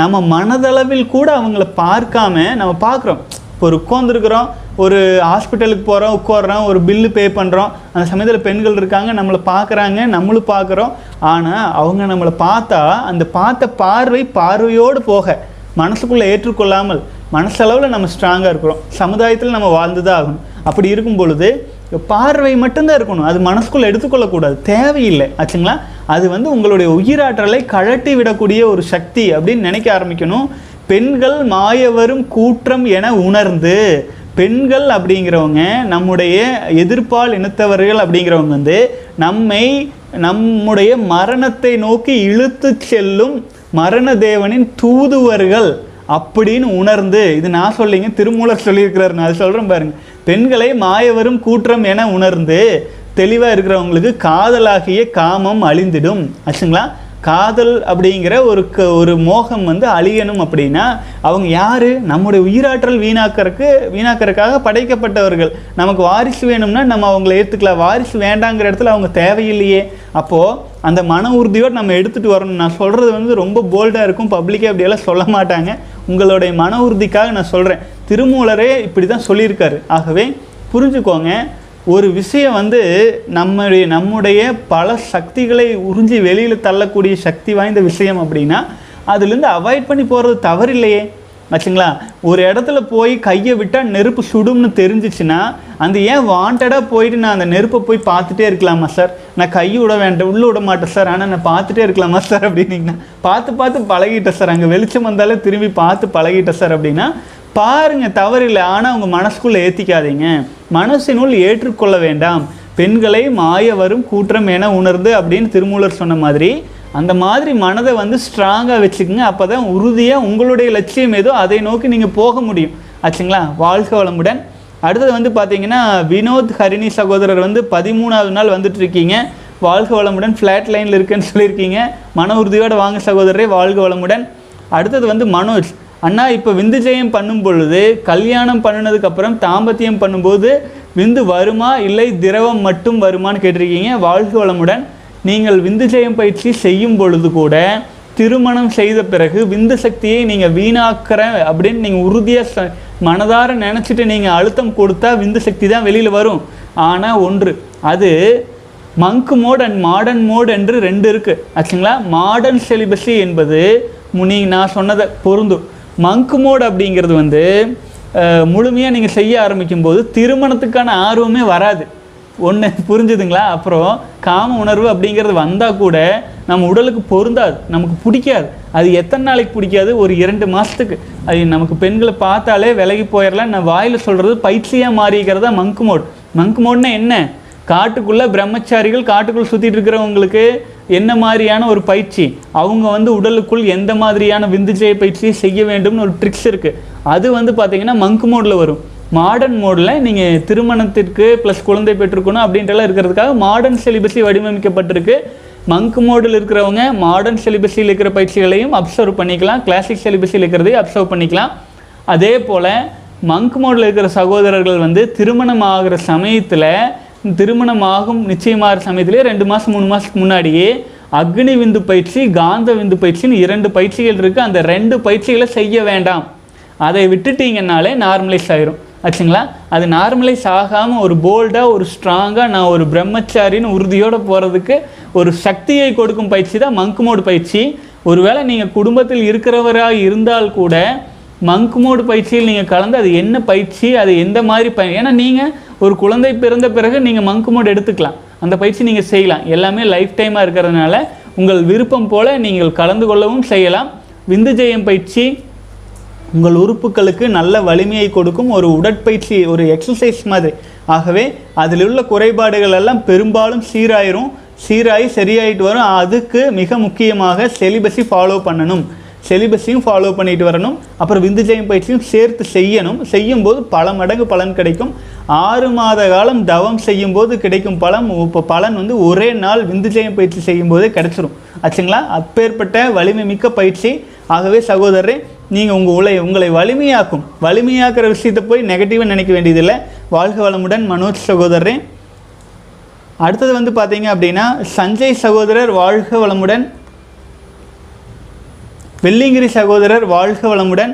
நம்ம மனதளவில் கூட அவங்கள பார்க்காம நம்ம பார்க்குறோம். இப்போ ஒரு உட்காந்துருக்குறோம் ஒரு ஹாஸ்பிட்டலுக்கு போகிறோம் உட்காடுறோம் ஒரு பில்லு பே பண்ணுறோம் அந்த சமயத்தில் பெண்கள் இருக்காங்க நம்மளை பார்க்குறாங்க நம்மளும் பார்க்குறோம். ஆனால் அவங்க நம்மளை பார்த்தா அந்த பார்த்த பார்வை பார்வையோடு போக மனசுக்குள்ளே ஏற்றுக்கொள்ளாமல் மனசளவில் நம்ம ஸ்ட்ராங்காக இருக்கிறோம். சமுதாயத்தில் நம்ம வாழ்ந்து தான் ஆகணும். அப்படி இருக்கும் பொழுது பார்வை மட்டும்தான் இருக்கணும். அது மனசுக்குள்ளே எடுத்துக்கொள்ளக்கூடாது. தேவையில்லை. ஆச்சுங்களா? அது வந்து உங்களுடைய உயிராற்றலை கழட்டி விடக்கூடிய ஒரு சக்தி அப்படின்னு நினைக்க ஆரம்பிக்கணும். பெண்கள் மாயவரும் கூற்றம் என உணர்ந்து பெண்கள் அப்படிங்கிறவங்க நம்முடைய எதிர்ப்பால் இனத்தவர்கள் அப்படிங்கிறவங்க வந்து நம்மை நம்முடைய மரணத்தை நோக்கி இழுத்து செல்லும் மரண தேவனின் தூதுவர்கள் அப்படின்னு உணர்ந்து இது நான் சொல்லிங்க திருமூலர் சொல்லியிருக்கிறார் நான் அது சொல்கிறேன் பாருங்க. பெண்களை மாயவரும் கூற்றம் என உணர்ந்து தெளிவாக இருக்கிறவங்களுக்கு காதலாகிய காமம் அழிந்திடும். ஆச்சுங்களா? காதல் அப்படிங்கிற ஒரு க ஒரு மோகம் வந்து அழியணும் அப்படின்னா அவங்க யார்? நம்முடைய உயிராற்றல் வீணாக்கறக்கு வீணாக்கறதுக்காக படைக்கப்பட்டவர்கள். நமக்கு வாரிசு வேணும்னா நம்ம அவங்கள ஏற்றுக்கலாம் வாரிசு வேண்டாங்கிற இடத்துல அவங்க தேவையில்லையே. அப்போது அந்த மன உறுதியோடு நம்ம எடுத்துகிட்டு வரணும். நான் சொல்கிறது வந்து ரொம்ப போல்டாக இருக்கும். பப்ளிக்கே அப்படியெல்லாம் சொல்ல மாட்டாங்க. உங்களுடைய மன உறுதிக்காக நான் சொல்கிறேன் திருமூலரே இப்படி தான் சொல்லியிருக்காரு. ஆகவே புரிஞ்சுக்கோங்க. ஒரு விஷயம் வந்து நம்முடைய நம்முடைய பல சக்திகளை உறிஞ்சி வெளியில் தள்ளக்கூடிய சக்தி வாய்ந்த விஷயம் அப்படின்னா அதுலேருந்து அவாய்ட் பண்ணி போகிறது தவறில்லையே. ஆச்சுங்களா? ஒரு இடத்துல போய் கையை விட்டால் நெருப்பு சுடும்னு தெரிஞ்சிச்சுன்னா அந்த ஏன் வாண்டடாக போயிட்டு நான் அந்த நெருப்பை போய் பார்த்துட்டே இருக்கலாமா சார் நான் கை விட வேண்டாம் உள்ளே விட மாட்டேன் சார் ஆனால் நான் பார்த்துட்டே இருக்கலாமா சார் அப்படின்னீங்கன்னா பார்த்து பார்த்து பழகிட்டேன் சார் அங்கே வெளிச்சம் வந்தாலே திரும்பி பார்த்து பழகிட்டேன் சார் அப்படின்னா பாருங்கள் தவறில்லை. ஆனால் உங்கள் மனசுக்குள்ளே ஏற்றிக்காதீங்க மனசினுள் ஏற்றுக்கொள்ள வேண்டாம். பெண்களை மாய வரும் கூற்றம் என உணர்ந்து அப்படின்னு திருமூலர் சொன்ன மாதிரி அந்த மாதிரி மனதை வந்து ஸ்ட்ராங்காக வச்சுக்கோங்க. அப்போ தான் உறுதியாக உங்களுடைய லட்சியம் ஏதோ அதை நோக்கி நீங்கள் போக முடியும். ஆச்சுங்களா? வாழ்க வளமுடன். அடுத்தது வந்து பார்த்தீங்கன்னா வினோத் ஹரிணி சகோதரர் வந்து பதிமூணாவது நாள் வந்துட்டு இருக்கீங்க வாழ்க வளமுடன். ஃப்ளாட் லைனில் இருக்குன்னு சொல்லியிருக்கீங்க. மன உறுதியோடு வாங்க சகோதரரே வாழ்க வளமுடன். அடுத்தது வந்து மனோஜ். அண்ணா இப்போ விந்து ஜெயம் பண்ணும் பொழுது கல்யாணம் பண்ணினதுக்கப்புறம் தாம்பத்தியம் பண்ணும்போது விந்து வருமா இல்லை திரவம் மட்டும் வருமான்னு கேட்டிருக்கீங்க. வாழ்க வளமுடன். நீங்கள் விந்து ஜெயம் பயிற்சி செய்யும் பொழுது கூட திருமணம் செய்த பிறகு விந்து சக்தியை நீங்கள் வீணாக்கிற அப்படின்னு நீங்கள் உறுதியாக ச மனதார நினச்சிட்டு நீங்கள் அழுத்தம் கொடுத்தா விந்து சக்தி தான் வெளியில் வரும். ஆனால் ஒன்று அது monk mode and modern mode என்று ரெண்டு இருக்குது ஆச்சுங்களா? மாடர்ன் செலிபஸி என்பது நீ நான் சொன்னதை பொருந்தும். மங்க் மோட் அப்படிங்கிறது வந்து முழுமையாக நீங்கள் செய்ய ஆரம்பிக்கும் போது திருமணத்துக்கான ஆர்வமே வராது. ஒன்று புரிஞ்சுதுங்களா? அப்புறம் காம உணர்வு அப்படிங்கிறது வந்தால் கூட நம்ம உடலுக்கு பொருந்தாது நமக்கு பிடிக்காது. அது எத்தனை நாளைக்கு பிடிக்காது? ஒரு இரண்டு மாதத்துக்கு அது நமக்கு பெண்களை பார்த்தாலே விலகி போயிடலாம் நான் வாயில் சொல்கிறது பயிற்சியாக மாறிக்கிறதா மங்கு மோட் மங்கு மோட்னா என்ன? காட்டுக்குள்ளே பிரம்மச்சாரிகள் காட்டுக்குள் சுற்றிட்டு இருக்கிறவங்களுக்கு என்ன மாதிரியான ஒரு பயிற்சி? அவங்க வந்து உடலுக்குள் எந்த மாதிரியான விந்துஜய பயிற்சியை செய்ய வேண்டும்னு ஒரு ட்ரிக்ஸ் இருக்குது அது வந்து பார்த்தீங்கன்னா மங்கு மோடில் வரும். மாடர்ன் மோடில் நீங்கள் திருமணத்திற்கு ப்ளஸ் குழந்தை பெற்றுக்கணும் அப்படின்றலாம் இருக்கிறதுக்காக மாடர்ன் செலிபஸி வடிவமைக்கப்பட்டிருக்கு. மங்க் மோடில் இருக்கிறவங்க மாடர்ன் செலிபஸியில் இருக்கிற பயிற்சிகளையும் அப்சர்வ் பண்ணிக்கலாம். கிளாசிக் செலிபஸியில் இருக்கிறதையும் அப்சர்வ் பண்ணிக்கலாம். அதே போல் மங்க் மோடில் இருக்கிற சகோதரர்கள் வந்து திருமணம் ஆகிற சமயத்தில் திருமணம் ஆகும் நிச்சயமாகிற சமயத்திலே ரெண்டு மாதம் மூணு மாதத்துக்கு முன்னாடியே அக்னி விந்து பயிற்சி காந்த விந்து பயிற்சின்னு இரண்டு பயிற்சிகள் இருக்குது அந்த ரெண்டு பயிற்சிகளை செய்ய வேண்டாம். அதை விட்டுட்டீங்கன்னாலே நார்மலைஸ் ஆயிரும். ஆச்சுங்களா? அது நார்மலைஸ் ஆகாமல் ஒரு போல்டாக ஒரு ஸ்ட்ராங்காக நான் ஒரு பிரம்மச்சாரின்னு உறுதியோடு போகிறதுக்கு ஒரு சக்தியை கொடுக்கும் பயிற்சி தான் மங்க் மோடு பயிற்சி. ஒருவேளை நீங்கள் குடும்பத்தில் இருக்கிறவராக இருந்தால் கூட மங்க் மோடு பயிற்சியில் நீங்கள் கலந்து அது என்ன பயிற்சி அது எந்த மாதிரி பய ஏன்னா நீங்கள் ஒரு குழந்தை பிறந்த பிறகு நீங்கள் மங்க் மோடு எடுத்துக்கலாம். அந்த பயிற்சி நீங்கள் செய்யலாம். எல்லாமே லைஃப் டைமாக இருக்கிறதுனால உங்கள் விருப்பம் போல் நீங்கள் கலந்து கொள்ளவும் செய்யலாம். விந்து ஜெயம் பயிற்சி உங்கள் உறுப்புகளுக்கு நல்ல வலிமையை கொடுக்கும் ஒரு உடற்பயிற்சி ஒரு எக்ஸசைஸ் மாதிரி. ஆகவே அதில் உள்ள குறைபாடுகள் எல்லாம் பெரும்பாலும் சீராயிரும். சீராகி சரியாயிட்டு வரும். அதுக்கு மிக முக்கியமாக செலிபஸை ஃபாலோ பண்ணணும். செலிபஸையும் ஃபாலோ பண்ணிட்டு வரணும். அப்புறம் விந்துஜயம் பயிற்சியும் சேர்த்து செய்யணும். செய்யும்போது பல மடங்கு பலன் கிடைக்கும். ஆறு மாத காலம் தவம் செய்யும்போது கிடைக்கும் பலன் இப்போ பலன் வந்து ஒரே நாள் விந்துஜயம் பயிற்சி செய்யும்போதே கிடைச்சிரும். ஆச்சுங்களா? அப்பேற்பட்ட வலிமை மிக்க பயிற்சி. ஆகவே சகோதரரே நீங்கள் உங்கள் உலை உங்களை வலிமையாக்கும். வலிமையாக்குற விஷயத்தை போய் நெகட்டிவாக நினைக்க வேண்டியதில்லை. வாழ்க வளமுடன் மனோஜ் சகோதரரே. அடுத்தது வந்து பார்த்தீங்க அப்படின்னா சஞ்சய் சகோதரர் வாழ்க வளமுடன் வெள்ளிங்கிரி சகோதரர் வாழ்க வளமுடன்.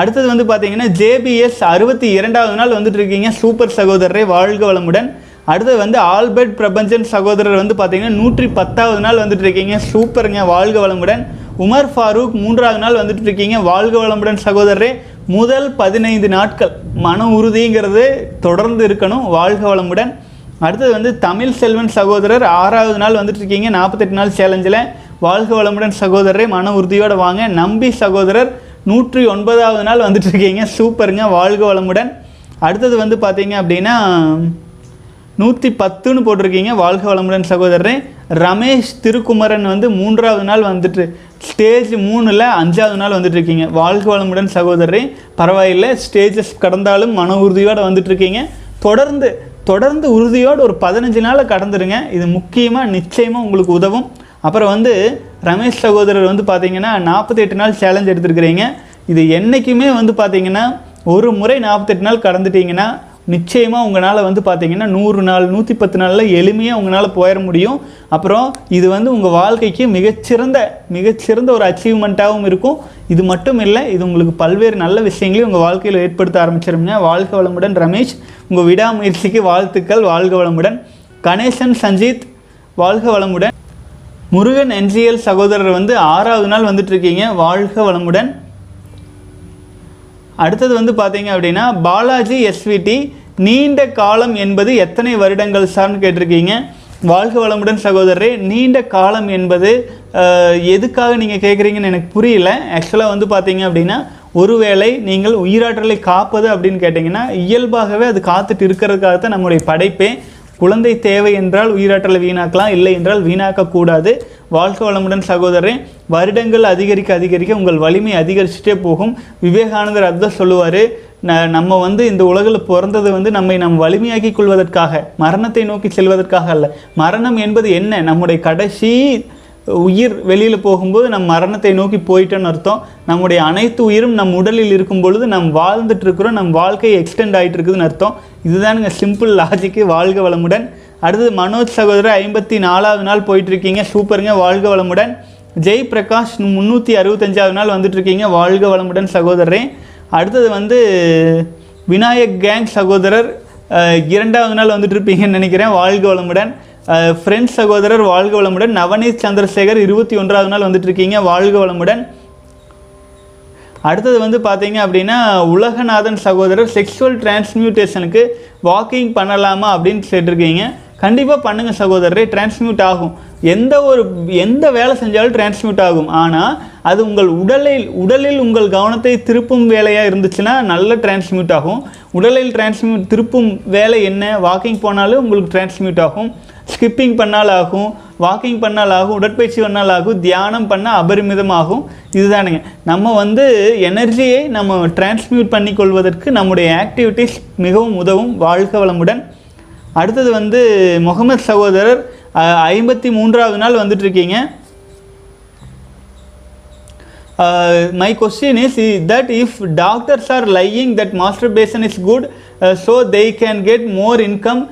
அடுத்தது வந்து பார்த்தீங்கன்னா ஜேபிஎஸ் அறுபத்தி இரண்டாவது நாள் வந்துட்டு இருக்கீங்க சூப்பர் சகோதரரே வாழ்க வளமுடன். அடுத்தது வந்து ஆல்பர்ட் பிரபஞ்சன் சகோதரர் வந்து பார்த்தீங்கன்னா நூற்றி பத்தாவது நாள் வந்துட்டு இருக்கீங்க சூப்பருங்க வாழ்க வளமுடன். உமர் ஃபாரூக் மூன்றாவது நாள் வந்துட்டு இருக்கீங்க வாழ்க வளமுடன் சகோதரரே. முதல் பதினைந்து நாட்கள் மன உறுதிங்கிறது தொடர்ந்து இருக்கணும். வாழ்க வளமுடன். அடுத்தது வந்து தமிழ் செல்வன் சகோதரர் ஆறாவது நாள் வந்துட்டு இருக்கீங்க நாற்பத்தெட்டு நாள் சேலஞ்சில். வாழ்க வளமுடன் சகோதரரை மன உறுதியோடு வாங்க. நம்பி சகோதரர் நூற்றி ஒன்பதாவது நாள் வந்துட்டு இருக்கீங்க சூப்பருங்க வாழ்க வளமுடன். அடுத்தது வந்து பார்த்தீங்க அப்படின்னா நூற்றி பத்துன்னு போட்டிருக்கீங்க. வாழ்க வளமுடன் சகோதரரே. ரமேஷ் திருக்குமரன் வந்து மூன்றாவது நாள் வந்துட்டு ஸ்டேஜ் மூணில் அஞ்சாவது நாள் வந்துட்டுருக்கீங்க. வாழ்க வளமுடன் சகோதரரே. பரவாயில்லை ஸ்டேஜஸ் கடந்தாலும் மன உறுதியோடு வந்துட்டுருக்கீங்க. தொடர்ந்து தொடர்ந்து உறுதியோடு ஒரு பதினஞ்சு நாளை கடந்துருங்க. இது முக்கியமாக நிச்சயமாக உங்களுக்கு உதவும். அப்புறம் வந்து ரமேஷ் சகோதரர் வந்து பார்த்தீங்கன்னா நாற்பத்தெட்டு நாள் சேலஞ்ச் எடுத்துருக்கிறீங்க. இது என்றைக்குமே வந்து பார்த்தீங்கன்னா ஒரு முறை நாற்பத்தெட்டு நாள் கடந்துட்டீங்கன்னா நிச்சயமாக உங்களால் வந்து பார்த்தீங்கன்னா நூறு நாள் நூற்றி பத்து நாளில் எளிமையாக உங்களால் போயிட முடியும். அப்புறம் இது வந்து உங்கள் வாழ்க்கைக்கு மிகச்சிறந்த மிகச்சிறந்த ஒரு அச்சீவ்மெண்ட்டாகவும் இருக்கும். இது மட்டும் இல்லை இது உங்களுக்கு பல்வேறு நல்ல விஷயங்களையும் உங்கள் வாழ்க்கையில் ஏற்படுத்த ஆரம்பிச்சிருங்க. வாழ்க வளமுடன் ரமேஷ். உங்கள் விடாமுயற்சிக்கு வாழ்த்துக்கள். வாழ்க வளமுடன். கணேசன் சஞ்சித் வாழ்க வளமுடன். முருகன் என்ஜிஎல் சகோதரர் வந்து ஆறாவது நாள் வந்துட்டு இருக்கீங்க வாழ்க வளமுடன். அடுத்தது வந்து பார்த்தீங்க அப்படின்னா பாலாஜி எஸ்விடி நீண்ட காலம் என்பது எத்தனை வருடங்கள் சார்னு கேட்டிருக்கீங்க. வாழ்க வளமுடன் சகோதரரே நீண்ட காலம் என்பது எதுக்காக நீங்கள் கேட்குறீங்கன்னு எனக்கு புரியல. ஆக்சுவலாக வந்து பார்த்தீங்க அப்படின்னா ஒருவேளை நீங்கள் உயிராற்றலை காப்பது அப்படின்னு கேட்டிங்கன்னா இயல்பாகவே அது காத்துட்டு இருக்கிறதுக்காக தான் நம்முடைய படைப்பே. குழந்தை தேவை என்றால் உயிராற்றலை வீணாக்கலாம் இல்லை என்றால் வீணாக்கக்கூடாது. வாழ்க வளமுடன் சகோதரன் வருடங்கள் அதிகரிக்க அதிகரிக்க உங்கள் வலிமை அதிகரிச்சுட்டே போகும். விவேகானந்தர் அதுதான் சொல்லுவார் நம்ம வந்து இந்த உலகில் பிறந்தது வந்து நம்மை நம் வலிமையாக்கிக் கொள்வதற்காக மரணத்தை நோக்கி செல்வதற்காக அல்ல. மரணம் என்பது என்ன? நம்முடைய கடைசி உயிர் வெளியில் போகும்போது நம் மரணத்தை நோக்கி போயிட்டோன்னு அர்த்தம். நம்முடைய அனைத்து உயிரும் நம் உடலில் இருக்கும் பொழுது நம் வாழ்ந்துட்டுருக்குறோம் நம் வாழ்க்கை எக்ஸ்டெண்ட் ஆகிட்டு இருக்குதுன்னு அர்த்தம். இதுதானுங்க சிம்பிள் லாஜிக்கு வாழ்க வளமுடன். அடுத்தது மனோஜ் சகோதரர் ஐம்பத்தி நாலாவது நாள் போயிட்டுருக்கீங்க. சூப்பருங்க வாழ்க வளமுடன். ஜெய் பிரகாஷ் முந்நூற்றி அறுபத்தஞ்சாவது நாள் வந்துட்டுருக்கீங்க. வாழ்க வளமுடன் சகோதரரே. அடுத்தது வந்து விநாயக் கேங் சகோதரர் இரண்டாவது நாள் வந்துட்டு இருப்பீங்கன்னு நினைக்கிறேன். வாழ்க வளமுடன். ஃப்ரெண்ட்ஸ் சகோதரர் வாழ்க வளமுடன். நவநீத் சந்திரசேகர் இருபத்தி ஒன்றாவது நாள் வந்துட்டு இருக்கீங்க வாழ்க வளமுடன். அடுத்தது வந்து பார்த்தீங்க அப்படின்னா உலகநாதன் சகோதரர் செக்ஷுவல் டிரான்ஸ்மியூட்டேஷனுக்கு வாக்கிங் பண்ணலாமா அப்படின்னு கேட்டிருக்கீங்க. கண்டிப்பாக பண்ணுங்கள் சகோதரரே டிரான்ஸ்மியூட் ஆகும். எந்த ஒரு எந்த வேலை செஞ்சாலும் டிரான்ஸ்மியூட் ஆகும். ஆனால் அது உங்கள் உடலில் உடலில் உங்கள் கவனத்தை திருப்பும் வேலையாக இருந்துச்சுன்னா நல்ல டிரான்ஸ்மியூட் ஆகும். உடலில் டிரான்ஸ்மியூட் திருப்பும் வேலை என்ன? வாக்கிங் போனாலும் உங்களுக்கு டிரான்ஸ்மியூட் ஆகும். ஸ்கிப்பிங் பண்ணால் ஆகும். வாக்கிங் பண்ணால் ஆகும். உடற்பயிற்சி பண்ணால் ஆகும். தியானம் பண்ணால் அபரிமிதமாகும் இதுதானுங்க. நம்ம வந்து எனர்ஜியை நம்ம டிரான்ஸ்மியூட் பண்ணி கொள்வதற்கு நம்முடைய ஆக்டிவிட்டீஸ் மிகவும் உதவும். வாழ்க வளமுடன். அடுத்தது வந்து முகமது சகோதரர் ஐம்பத்தி மூன்றாவது நாள் வந்துட்டு இருக்கீங்க my question is that if doctors are lying that masturbation is good so they can get more income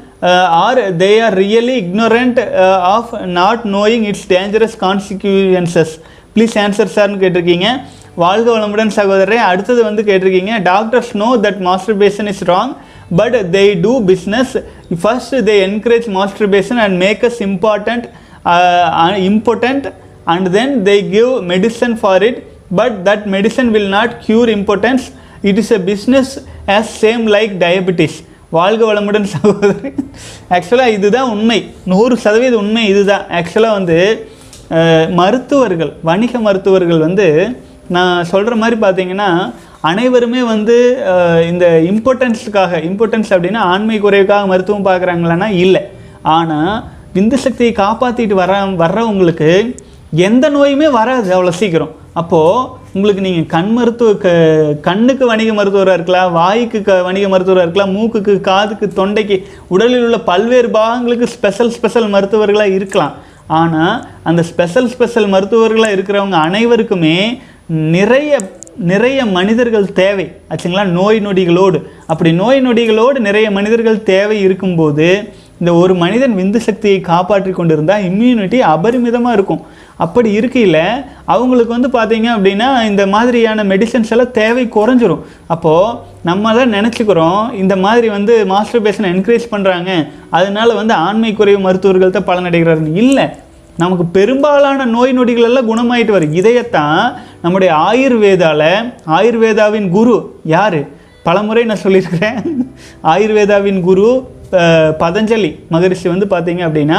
or they are really ignorant of not knowing its dangerous consequences please answer சார்னு கேட்டிருக்கீங்க வாழ்க வளமுடன் சகோதரரே அடுத்தது வந்து கேட்டிருக்கீங்க doctors know that masturbation is wrong but they do business first they encourage masturbation and make us important important and then they give medicine for it. But that medicine will not cure impotence it is a business as same like diabetes. வாழ்க வளமுடன் சகோதரி. ஆக்சுவலாக இதுதான் உண்மை. நூறு சதவீத உண்மை இதுதான். ஆக்சுவலாக வந்து மருத்துவர்கள் வணிக மருத்துவர்கள் வந்து நான் சொல்கிற மாதிரி பார்த்தீங்கன்னா அனைவருமே வந்து இந்த இம்பார்ட்டன்ஸுக்காக இம்பார்ட்டன்ஸ் அப்படின்னா ஆண்மை குறைவுக்காக மருத்துவம் பார்க்குறாங்களான்னா இல்லை. ஆனால் விந்து சக்தியை காப்பாற்றிட்டு வர வர்றவங்களுக்கு எந்த நோயுமே வராது அவ்வளோ சீக்கிரம். அப்போது உங்களுக்கு நீங்கள் கண் மருத்துவ க கண்ணுக்கு வணிக மருத்துவராக இருக்கலாம் வாய்க்கு க வணிக மருத்துவராக இருக்கலாம் மூக்குக்கு காதுக்கு தொண்டைக்கு உடலில் உள்ள பல்வேறு பாகங்களுக்கு ஸ்பெஷல் ஸ்பெஷல் மருத்துவர்களாக இருக்கலாம். ஆனால் அந்த ஸ்பெஷல் ஸ்பெஷல் மருத்துவர்களாக இருக்கிறவங்க அனைவருக்குமே நிறைய நிறைய மனிதர்கள் தேவை. ஆச்சுங்களா? நோய் நொடிகளோடு. அப்படி நோய் நொடிகளோடு நிறைய மனிதர்கள் தேவை இருக்கும்போது இந்த ஒரு மனிதன் விந்து சக்தியை காப்பாற்றி கொண்டிருந்தால் இம்யூனிட்டி அபரிமிதமாக இருக்கும். அப்படி இருக்கையில் அவங்களுக்கு வந்து பார்த்தீங்க அப்படின்னா இந்த மாதிரியான மெடிசன்ஸ் எல்லாம் தேவை குறைஞ்சிரும். அப்போது நம்ம தான் நினச்சிக்கிறோம் இந்த மாதிரி வந்து மாஸ்டர் பேஷனை என்கரேஜ் பண்ணுறாங்க அதனால வந்து ஆண்மை குறைவு மருத்துவர்கள் தான் பலனடைகிறாருன்னு இல்லை நமக்கு பெரும்பாலான நோய் நொடிகள் எல்லாம் குணமாயிட்டு வரும். இதையத்தான் நம்முடைய ஆயுர்வேதாவில் ஆயுர்வேதாவின் குரு யார்? பலமுறை நான் சொல்லியிருக்கிறேன். ஆயுர்வேதாவின் குரு பதஞ்சலி மகரிஷி வந்து பார்த்தீங்க அப்படின்னா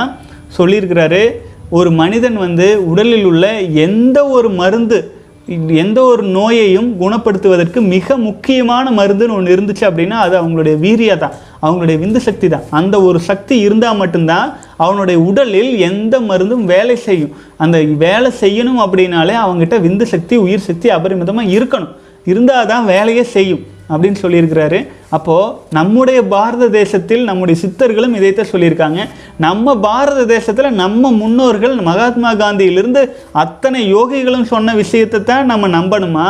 சொல்லியிருக்கிறாரு ஒரு மனிதன் வந்து உடலில் உள்ள எந்த ஒரு மருந்து எந்த ஒரு நோயையும் குணப்படுத்துவதற்கு மிக முக்கியமான மருந்துன்னு ஒன்று இருந்துச்சு அப்படின்னா அது அவங்களுடைய வீரியா தான் அவங்களுடைய விந்து சக்தி தான் அந்த ஒரு சக்தி இருந்தால் மட்டும்தான் அவனுடைய உடலில் எந்த மருந்தும் வேலை செய்யும். அந்த வேலை செய்யணும் அப்படின்னாலே அவங்ககிட்ட விந்து சக்தி உயிர் சக்தி அபரிமிதமாக இருக்கணும். இருந்தால் தான் வேலையே செய்யும் அப்படின்னு சொல்லியிருக்கிறாரு. அப்போது நம்முடைய பாரத தேசத்தில் நம்முடைய சித்தர்களும் இதைத்தான் சொல்லியிருக்காங்க. நம்ம பாரத தேசத்தில் நம்ம முன்னோர்கள் மகாத்மா காந்தியிலிருந்து அத்தனை யோகிகளும் சொன்ன விஷயத்தை தான் நம்ம நம்பணுமா?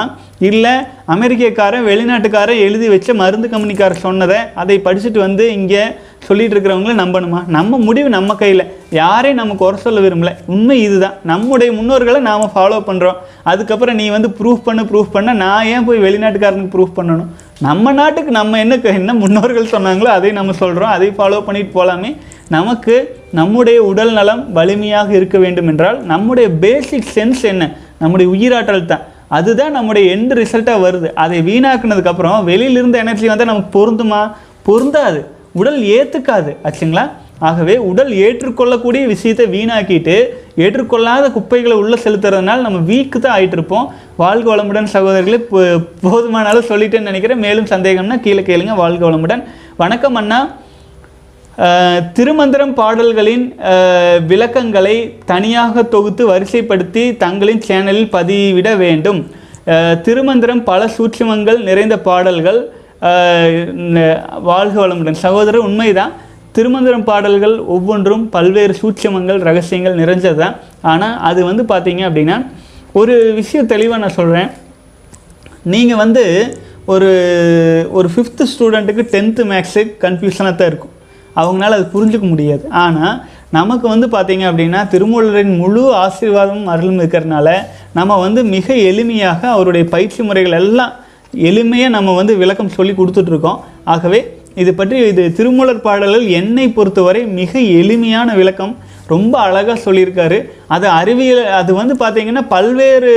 இல்லை அமெரிக்கக்காரன் வெளிநாட்டுக்காரன் எழுதி வச்ச மருந்து கம்பெனிக்காரர் சொன்னதை அதை படிச்சுட்டு வந்து இங்கே சொல்லிட்டு இருக்கிறவங்கள நம்பணுமா? நம்ம முடிவு நம்ம கையில். யாரையும் நம்ம குறை சொல்ல விரும்பல. உண்மை இதுதான். நம்முடைய முன்னோர்களை நாம் ஃபாலோ பண்ணுறோம் அதுக்கப்புறம் நீ வந்து ப்ரூஃப் பண்ணு ப்ரூஃப் பண்ண. நான் ஏன் போய் வெளிநாட்டுக்காரனுக்கு ப்ரூஃப் பண்ணணும்? நம்ம நாட்டுக்கு நம்ம என்ன என்ன முன்னோர்கள் சொன்னாங்களோ அதை நம்ம சொல்கிறோம் அதை ஃபாலோ பண்ணிட்டு போகலாமே நமக்கு நம்முடைய உடல் நலம் வலிமையாக இருக்க வேண்டும் என்றால் நம்முடைய பேசிக் சென்ஸ் என்ன? நம்முடைய உயிராற்றல் தான். அதுதான் நம்முடைய எண்டு ரிசல்ட்டாக வருது. அதை வீணாக்குனதுக்கப்புறம் வெளியிலிருந்து எனர்ஜி வந்தால் நமக்கு பொருந்துமா? பொருந்தாது. உடல் ஏற்றுக்காது ஆச்சுங்களா? ஆகவே உடல் ஏற்றுக்கொள்ளக்கூடிய விஷயத்தை வீணாக்கிட்டு ஏற்றுக்கொள்ளாத குப்பைகளை உள்ளே செலுத்துறதுனால நம்ம வீக்கு தான் ஆகிட்டு இருப்போம் வாழ்க வளமுடன் சகோதரர்களே போ- போதுமான அளவு சொல்லிட்டேன்னு நினைக்கிறேன். மேலும் சந்தேகம்னா கீழே கேளுங்க வாழ்க வளமுடன். வணக்கம் அண்ணா. திருமந்திரம் பாடல்களின் விளக்கங்களை தனியாக தொகுத்து வரிசைப்படுத்தி தங்களின் சேனலில் பதிவிட வேண்டும். திருமந்திரம் பல சூட்சுமங்கள் நிறைந்த பாடல்கள் வாழ்க வளமுடன். சகோதரர் உண்மைதான். திருமந்திரம் பாடல்கள் ஒவ்வொன்றும் பல்வேறு சூட்சமங்கள் ரகசியங்கள் நிறைஞ்சது தான். ஆனால் அது வந்து பார்த்தீங்க அப்படின்னா ஒரு விஷயம் தெளிவாக நான் சொல்கிறேன் நீங்கள் வந்து ஒரு ஒரு ஃபிஃப்த்து ஸ்டூடெண்ட்டுக்கு டென்த்து மேக்ஸு கன்ஃபியூஷனாக தான் இருக்கும். அவங்களால அது புரிஞ்சுக்க முடியாது. ஆனால் நமக்கு வந்து பார்த்தீங்க அப்படின்னா திருமூலரின் முழு ஆசீர்வாதமும் அருளும் இருக்கிறதுனால நம்ம வந்து மிக எளிமையாக அவருடைய பயிற்சி முறைகள் எல்லாம் எளிமையாக நம்ம வந்து விளக்கம் சொல்லி கொடுத்துட்ருக்கோம். ஆகவே இது பற்றி இது திருமூலர் பாடல்கள் என்னை பொறுத்தவரை மிக எளிமையான விளக்கம். ரொம்ப அழகாக சொல்லியிருக்காரு. அது அறிவியல் அது வந்து பார்த்திங்கன்னா பல்வேறு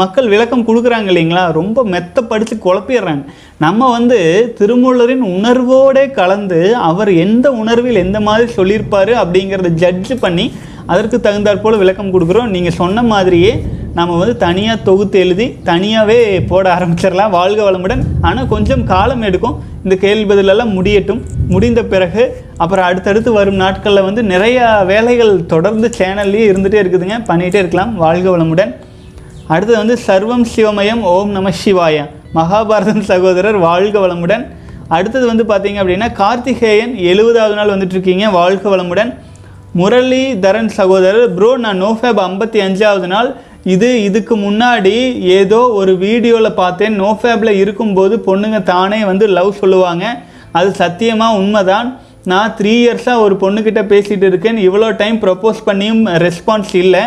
மக்கள் விளக்கம் கொடுக்குறாங்க இல்லைங்களா? ரொம்ப மெத்த படித்து குழப்பிடுறாங்க. நம்ம வந்து திருமூலரின் உணர்வோடே கலந்து அவர் எந்த உணர்வில் எந்த மாதிரி சொல்லியிருப்பார் அப்படிங்கிறத ஜட்ஜ் பண்ணி அதற்கு தகுந்தாற் போல் விளக்கம் கொடுக்குறோம். நீங்கள் சொன்ன மாதிரியே நம்ம வந்து தனியாக தொகுத்து எழுதி தனியாகவே போட ஆரம்பிச்சிடலாம். வாழ்க வளமுடன். ஆனால் கொஞ்சம் காலம் எடுக்கும். இந்த கேள்வி பதிலெல்லாம் முடியட்டும். முடிந்த பிறகு அப்புறம் அடுத்தடுத்து வரும் நாட்களில் வந்து நிறையா வேலைகள் தொடர்ந்து சேனல்லையே இருந்துகிட்டே இருக்குதுங்க. பண்ணிகிட்டே இருக்கலாம். வாழ்க வளமுடன். அடுத்தது வந்து சர்வம் சிவமயம் ஓம் நம சிவாய. மகாபாரதம் சகோதரர் வாழ்க வளமுடன். அடுத்தது வந்து பார்த்தீங்க அப்படின்னா கார்த்திகேயன் எழுபதாவது நாள் வந்துட்டு இருக்கீங்க வாழ்க வளமுடன். முரளிதரன் சகோதரர் ப்ரோ நான் நோஃபேப் ஐம்பத்தி அஞ்சாவது நாள். இது இதுக்கு முன்னாடி ஏதோ ஒரு வீடியோவில் பார்த்தேன். நோஃபேப்பில் இருக்கும்போது பொண்ணுங்க தானே வந்து லவ் சொல்லுவாங்க. அது சத்தியமாக உண்மைதான். நான் த்ரீ இயர்ஸாக ஒரு பொண்ணுக்கிட்ட பேசிகிட்டு இருக்கேன். இவ்வளோ டைம் ப்ரப்போஸ் பண்ணியும் ரெஸ்பான்ஸ் இல்லை.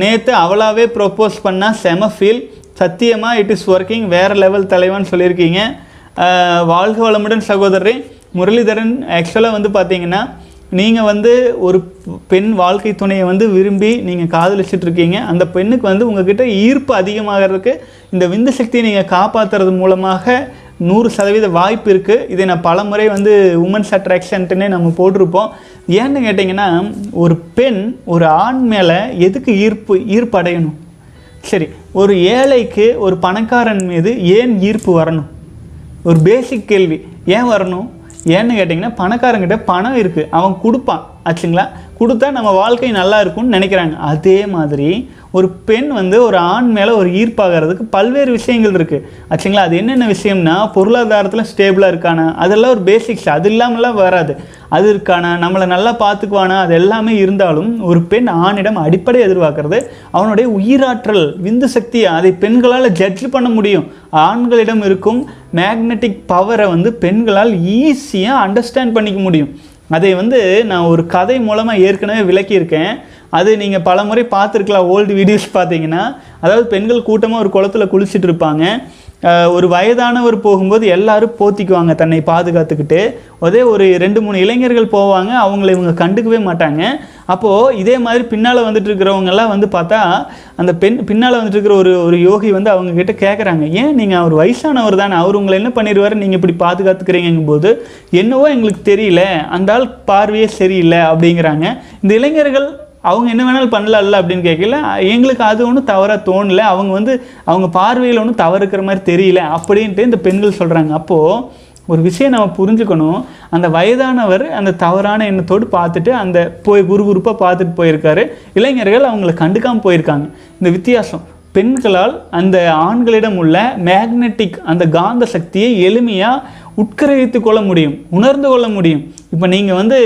நேற்று அவளாவே ப்ரப்போஸ் பண்ணால் செம ஃபீல் சத்தியமாக இட் இஸ் ஒர்க்கிங் வேறு லெவல் தலைவான்னு சொல்லியிருக்கீங்க. வாழ்க வளமுடன் சகோதரரே. முரளிதரன் ஆக்சுவலாக வந்து பார்த்தீங்கன்னா நீங்கள் வந்து ஒரு பெண் வாழ்க்கை துணையை வந்து விரும்பி நீங்கள் காதலிச்சிட்டு இருக்கீங்க அந்த பெண்ணுக்கு வந்து உங்ககிட்ட ஈர்ப்பு அதிகமாகிறதுக்கு இந்த விந்து சக்தியை நீங்கள் காப்பாற்றுறது மூலமாக நூறு சதவீத வாய்ப்பு இருக்குது இதை நான் பல முறை வந்து உமன்ஸ் அட்ராக்ஷன்ட்டுனே நம்ம போட்டிருப்போம். ஏன்னு கேட்டிங்கன்னா ஒரு பெண் ஒரு ஆண் மேலே எதுக்கு ஈர்ப்பு ஈர்ப்பு அடையணும் சரி ஒரு ஏழைக்கு ஒரு பணக்காரன் மீது ஏன் ஈர்ப்பு வரணும்? ஒரு பேசிக் கேள்வி. ஏன் வரணும்? ஏன்னு கேட்டிங்கன்னா பணக்காரங்கிட்ட பணம் இருக்குது அவன் கொடுப்பான். ஆச்சுங்களா? கொடுத்தா நம்ம வாழ்க்கை நல்லா இருக்கும்னு நினைக்கிறாங்க. அதே மாதிரி ஒரு பெண் வந்து ஒரு ஆண் மேலே ஒரு ஈர்ப்பாகிறதுக்கு பல்வேறு விஷயங்கள் இருக்குது ஆச்சுங்களா? அது என்னென்ன விஷயம்னா பொருளாதாரத்தில் ஸ்டேபிளாக இருக்கானா? அதெல்லாம் ஒரு பேசிக்ஸ் அது இல்லாமலாம் வராது. அது இருக்கானா? நம்மளை நல்லா பார்த்துக்குவானா அது எல்லாமே இருந்தாலும் ஒரு பெண் ஆணிடம் அடிப்படை எதிர்பார்க்கறது அவனுடைய உயிராற்றல் விந்து சக்தி அதை பெண்களால் ஜட்ஜ் பண்ண முடியும். ஆண்களிடம் இருக்கும் மேக்னெட்டிக் பவரை வந்து பெண்களால் ஈஸியாக அண்டர்ஸ்டாண்ட் பண்ணிக்க முடியும். அதை வந்து நான் ஒரு கதை மூலமாக ஏற்கனவே விளக்கியிருக்கேன். அது நீங்கள் பல முறை பார்த்துருக்கலாம் ஓல்டு வீடியோஸ் பார்த்தீங்கன்னா. அதாவது பெண்கள் கூட்டமாக ஒரு குளத்துல குளிச்சுட்டு இருப்பாங்க. ஒரு வயதானவர் போகும்போது எல்லாரும் போத்திக்குவாங்க தன்னை பாதுகாத்துக்கிட்டு. அதே ஒரு ரெண்டு மூணு இளைஞர்கள் போவாங்க அவங்கள இவங்க கண்டுக்கவே மாட்டாங்க. அப்போது இதே மாதிரி பின்னால் வந்துட்டு இருக்கிறவங்கெல்லாம் வந்து பார்த்தா அந்த பெண் பின்னால் வந்துட்டு இருக்கிற ஒரு ஒரு யோகி வந்து அவங்கக்கிட்ட கேட்குறாங்க ஏன் நீங்கள் அவர் வயசானவர் தானே அவர் உங்களை என்ன பண்ணிடுவாரு? நீங்கள் இப்படி பாதுகாத்துக்கிறீங்கும் போது என்னவோ எங்களுக்கு தெரியல அந்த ஆள் பார்வையே சரியில்லை அப்படிங்கிறாங்க. இந்த இளைஞர்கள் அவங்க என்ன வேணாலும் பண்ணலாம்ல அப்படின்னு கேட்கல. எங்களுக்கு அது ஒன்றும் தவறாக தோணல. அவங்க வந்து அவங்க பார்வையில் ஒன்றும் தவறு இருக்கிற மாதிரி தெரியல அப்படின்ட்டு இந்த பெண்கள் சொல்கிறாங்க அப்போது ஒரு விஷயம் நம்ம புரிஞ்சுக்கணும். அந்த வயதானவர் அந்த தவறான எண்ணத்தோடு பார்த்துட்டு அந்த போய் குறுகுறுப்பாக பார்த்துட்டு போயிருக்காரு. இளைஞர்கள் அவங்கள கண்டுக்காமல் போயிருக்காங்க. இந்த வித்தியாசம். பெண்களால் அந்த ஆண்களிடம் உள்ள மேக்னெட்டிக் அந்த காந்த சக்தியை எளிமையாக உட்கரவித்து கொள்ள முடியும் உணர்ந்து கொள்ள முடியும். இப்போ நீங்கள் வந்து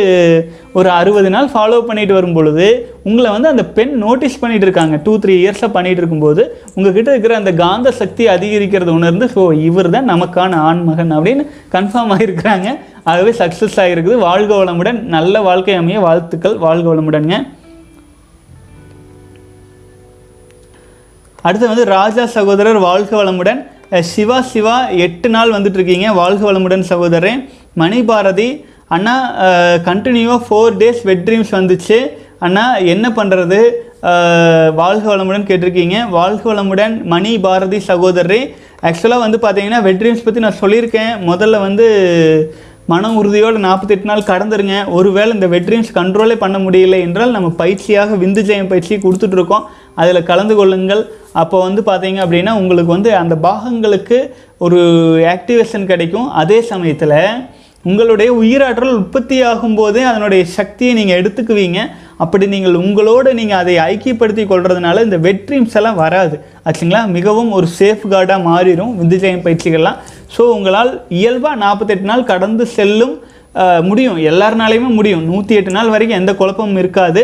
ஒரு அறுபது நாள் ஃபாலோ பண்ணிட்டு வரும் பொழுது உங்களை வந்து அந்த பெண் நோட்டீஸ் பண்ணிட்டு இருக்காங்க. டூ த்ரீ இயர்ஸாக பண்ணிட்டு இருக்கும்போது உங்ககிட்ட இருக்கிற அந்த காந்த சக்தி அதிகரிக்கிறத உணர்ந்து ஸோ இவர் தான் நமக்கான ஆண்மகன் அப்படின்னு கன்ஃபார்ம் ஆகிருக்கிறாங்க ஆகவே சக்ஸஸ் ஆகிருக்குது வாழ்க வளமுடன். நல்ல வாழ்க்கை அமைய வாழ்த்துக்கள். வாழ்க வளமுடன்ங்க. அடுத்து வந்து ராஜா சகோதரர் வாழ்க வளமுடன். சிவா சிவா எட்டு நாள் வந்துட்டுருக்கீங்க. வாழ்க வளமுடன் சகோதரன் மணிபாரதி அண்ணா கண்டினியூவாக ஃபோர் டேஸ் வெட் ட்ரீம்ஸ் வந்துச்சு. அண்ணா என்ன பண்ணுறது வாழ்க வளமுடன் கேட்டிருக்கீங்க. வாழ்க வளமுடன் மணி பாரதி சகோதரரே. ஆக்சுவலாக வந்து பார்த்தீங்கன்னா வெட் ட்ரீம்ஸ் பற்றி நான் சொல்லியிருக்கேன். முதல்ல வந்து மன உறுதியோடு நாற்பத்தெட்டு நாள் கடந்துருங்க. ஒருவேளை இந்த வெட்ரீம்ஸ் கண்ட்ரோலே பண்ண முடியல என்றால் நம்ம பயிற்சியாக விந்து ஜெயம் பயிற்சி கொடுத்துட்ருக்கோம் அதில் கலந்து கொள்ளுங்கள். அப்போ வந்து பார்த்தீங்க அப்படின்னா உங்களுக்கு வந்து அந்த பாகங்களுக்கு ஒரு ஆக்டிவேஷன் கிடைக்கும். அதே சமயத்தில் உங்களுடைய உயிராற்றல் உற்பத்தி ஆகும்போதே அதனுடைய சக்தியை நீங்கள் எடுத்துக்குவீங்க. அப்படி நீங்கள் உங்களோடு நீங்கள் அதை ஐக்கியப்படுத்தி கொள்றதுனால இந்த வெட்ரீம்ஸ் எல்லாம் வராது. ஆச்சுங்களா? மிகவும் ஒரு சேஃப் கார்டாக மாறிடும் விந்துஜயம் பயிற்சிகள்லாம். ஸோ உங்களால் இயல்பாக நாற்பத்தெட்டு நாள் கடந்து செல்லும் முடியும். எல்லாருனாலையுமே முடியும். நூற்றி எட்டு நாள் வரைக்கும் எந்த குழப்பமும் இருக்காது.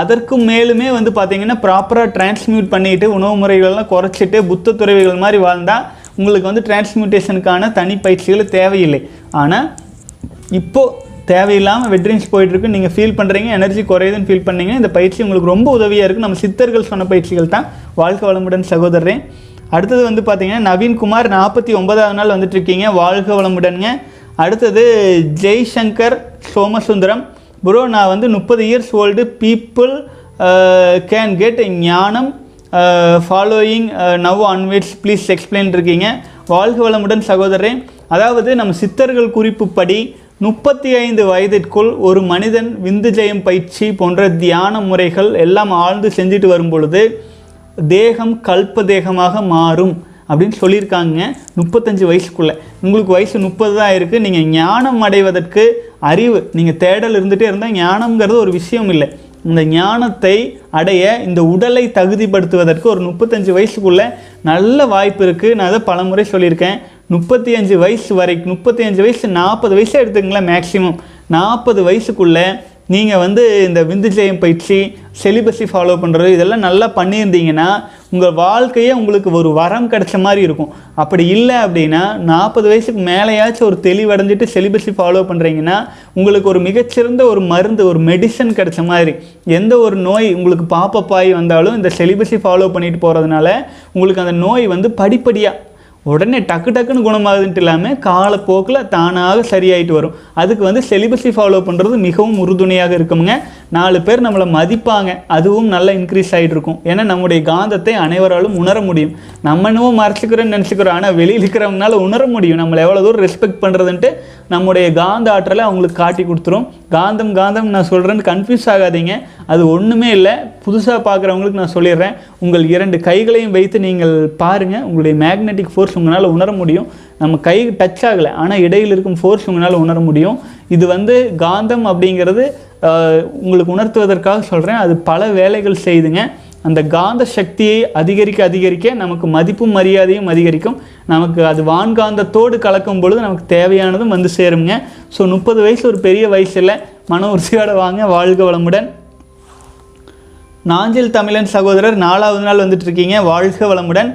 அதற்கு மேலுமே வந்து பார்த்தீங்கன்னா ப்ராப்பராக டிரான்ஸ்மியூட் பண்ணிட்டு உணவு முறைகள்லாம் குறைச்சிட்டு புத்த துறவிகள் மாதிரி வாழ்ந்தால் உங்களுக்கு வந்து டிரான்ஸ்மியூட்டேஷனுக்கான தனி பயிற்சிகள் தேவையில்லை. ஆனால் இப்போது தேவையில்லாமல் வெட்ரின்ஸ் போயிட்டுருக்கு. நீங்கள் ஃபீல் பண்ணுறீங்க எனர்ஜி குறையுதுன்னு ஃபீல் பண்ணீங்க இந்த பயிற்சி உங்களுக்கு ரொம்ப உதவியாக இருக்குது நம்ம சித்தர்கள் சொன்ன பயிற்சிகள் தான். வாழ்க்கை வளமுடன் சகோதரரே. அடுத்தது வந்து பார்த்தீங்கன்னா நவீன்குமார் நாற்பத்தி ஒன்பதாவது நாள் வந்துட்டு இருக்கீங்க வாழ்க வளமுடனுங்க. அடுத்தது ஜெய்சங்கர் சோமசுந்தரம். ப்ரோ நான் வந்து முப்பது years old people can get ஞானம் following now onwards please explain இருக்கீங்க. வாழ்க வளமுடன் சகோதரரே. அதாவது நம்ம சித்தர்கள் குறிப்புப்படி முப்பத்தி ஐந்து வயதிற்குள் ஒரு மனிதன் விந்து ஜெயம் பயிற்சி போன்ற தியான முறைகள் எல்லாம் ஆழ்ந்து செஞ்சுட்டு வரும் பொழுது தேகம் கல்ப தேகமாக மாறும் அப்படின்னு சொல்லியிருக்காங்க முப்பத்தஞ்சு வயசுக்குள்ளே. உங்களுக்கு வயசு முப்பது தான் இருக்குது நீங்கள் ஞானம் அடைவதற்கு அறிவு நீங்கள் தேடல் இருந்துகிட்டே இருந்தால் ஞானம்ங்கிறது ஒரு விஷயம் இல்லை. இந்த ஞானத்தை அடைய இந்த உடலை தகுதிப்படுத்துவதற்கு ஒரு முப்பத்தஞ்சு வயசுக்குள்ளே நல்ல வாய்ப்பு இருக்குது நான் அதை பலமுறை சொல்லியிருக்கேன். முப்பத்தி அஞ்சு வயசு வரைக்கும் முப்பத்தி அஞ்சு வயசு நாற்பது வயசு எடுத்துக்கங்களேன் மேக்ஸிமம் நாற்பது வயசுக்குள்ளே நீங்கள் வந்து இந்த விந்து ஜெயம் பயிற்சி செலிபஸி ஃபாலோ பண்ணுறது இதெல்லாம் நல்லா பண்ணியிருந்தீங்கன்னா உங்கள் வாழ்க்கையே உங்களுக்கு ஒரு வரம் கிடைச்ச மாதிரி இருக்கும். அப்படி இல்லை அப்படின்னா நாற்பது வயசுக்கு மேலேயாச்சும் ஒரு தெளிவடைஞ்சிட்டு செலிபஸி ஃபாலோ பண்ணுறீங்கன்னா உங்களுக்கு ஒரு மிகச்சிறந்த ஒரு மருந்து ஒரு மெடிசன் கிடைச்ச மாதிரி எந்த ஒரு நோய் உங்களுக்கு பாப்பப்பாய் வந்தாலும் இந்த செலிபஸி ஃபாலோ பண்ணிட்டு போகிறதுனால உங்களுக்கு அந்த நோய் வந்து படிப்படியாக உடனே டக்கு டக்குன்னு குணமாகுதுன்ட்டு இல்லாமல் காலப்போக்கில் தானாக சரியாயிட்டு வரும். அதுக்கு வந்து செலிபஸை ஃபாலோ பண்ணுறது மிகவும் உறுதுணையாக இருக்குமுங்க. நாலு பேர் நம்மளை மதிப்பாங்க. அதுவும் நல்லா இன்க்ரீஸ் ஆகிட்டு இருக்கும் ஏன்னா நம்முடைய காந்தத்தை அனைவராலும் உணர முடியும். நம்ம என்னவோ மறைச்சிக்கிறோன்னு நினச்சிக்கிறோம். ஆனால் வெளியில் இருக்கிறவங்களால உணர முடியும். நம்மளை எவ்வளோ தூரம் ரெஸ்பெக்ட் பண்ணுறதுன்ட்டு நம்முடைய காந்த ஆற்றலை அவங்களுக்கு காட்டி கொடுத்துரும். காந்தம் காந்தம் நான் சொல்கிறேன்னு கன்ஃபியூஸ் ஆகாதீங்க. அது ஒன்றுமே இல்லை. புதுசாக பார்க்குறவங்களுக்கு நான் சொல்லிடுறேன். உங்கள் இரண்டு கைகளையும் வைத்து நீங்கள் பாருங்கள் உங்களுடைய மேக்னெட்டிக் ஃபோர்ஸ் உங்களால் உணர முடியும். நம்ம கை டச் ஆகலை. ஆனால் இடையில் இருக்கும் ஃபோர்ஸ் உங்களால் உணர முடியும். இது வந்து காந்தம் அப்படிங்கிறது உங்களுக்கு உணர்த்துவதற்காக சொல்கிறேன் அது பல வேலைகள் செய்துங்க. அந்த காந்த சக்தியை அதிகரிக்க அதிகரிக்க நமக்கு மதிப்பும் மரியாதையும் அதிகரிக்கும். நமக்கு அது வான்காந்தத்தோடு கலக்கும் பொழுது நமக்கு தேவையானதும் வந்து சேருங்க ஸோ முப்பது வயசு ஒரு பெரிய வயசில் மன உறுதியோட வாங்க. வாழ்க வளமுடன். நாஞ்சில் தமிழன் சகோதரர் நாலாவது நாள் வந்துட்டு இருக்கீங்க வாழ்க வளமுடன்.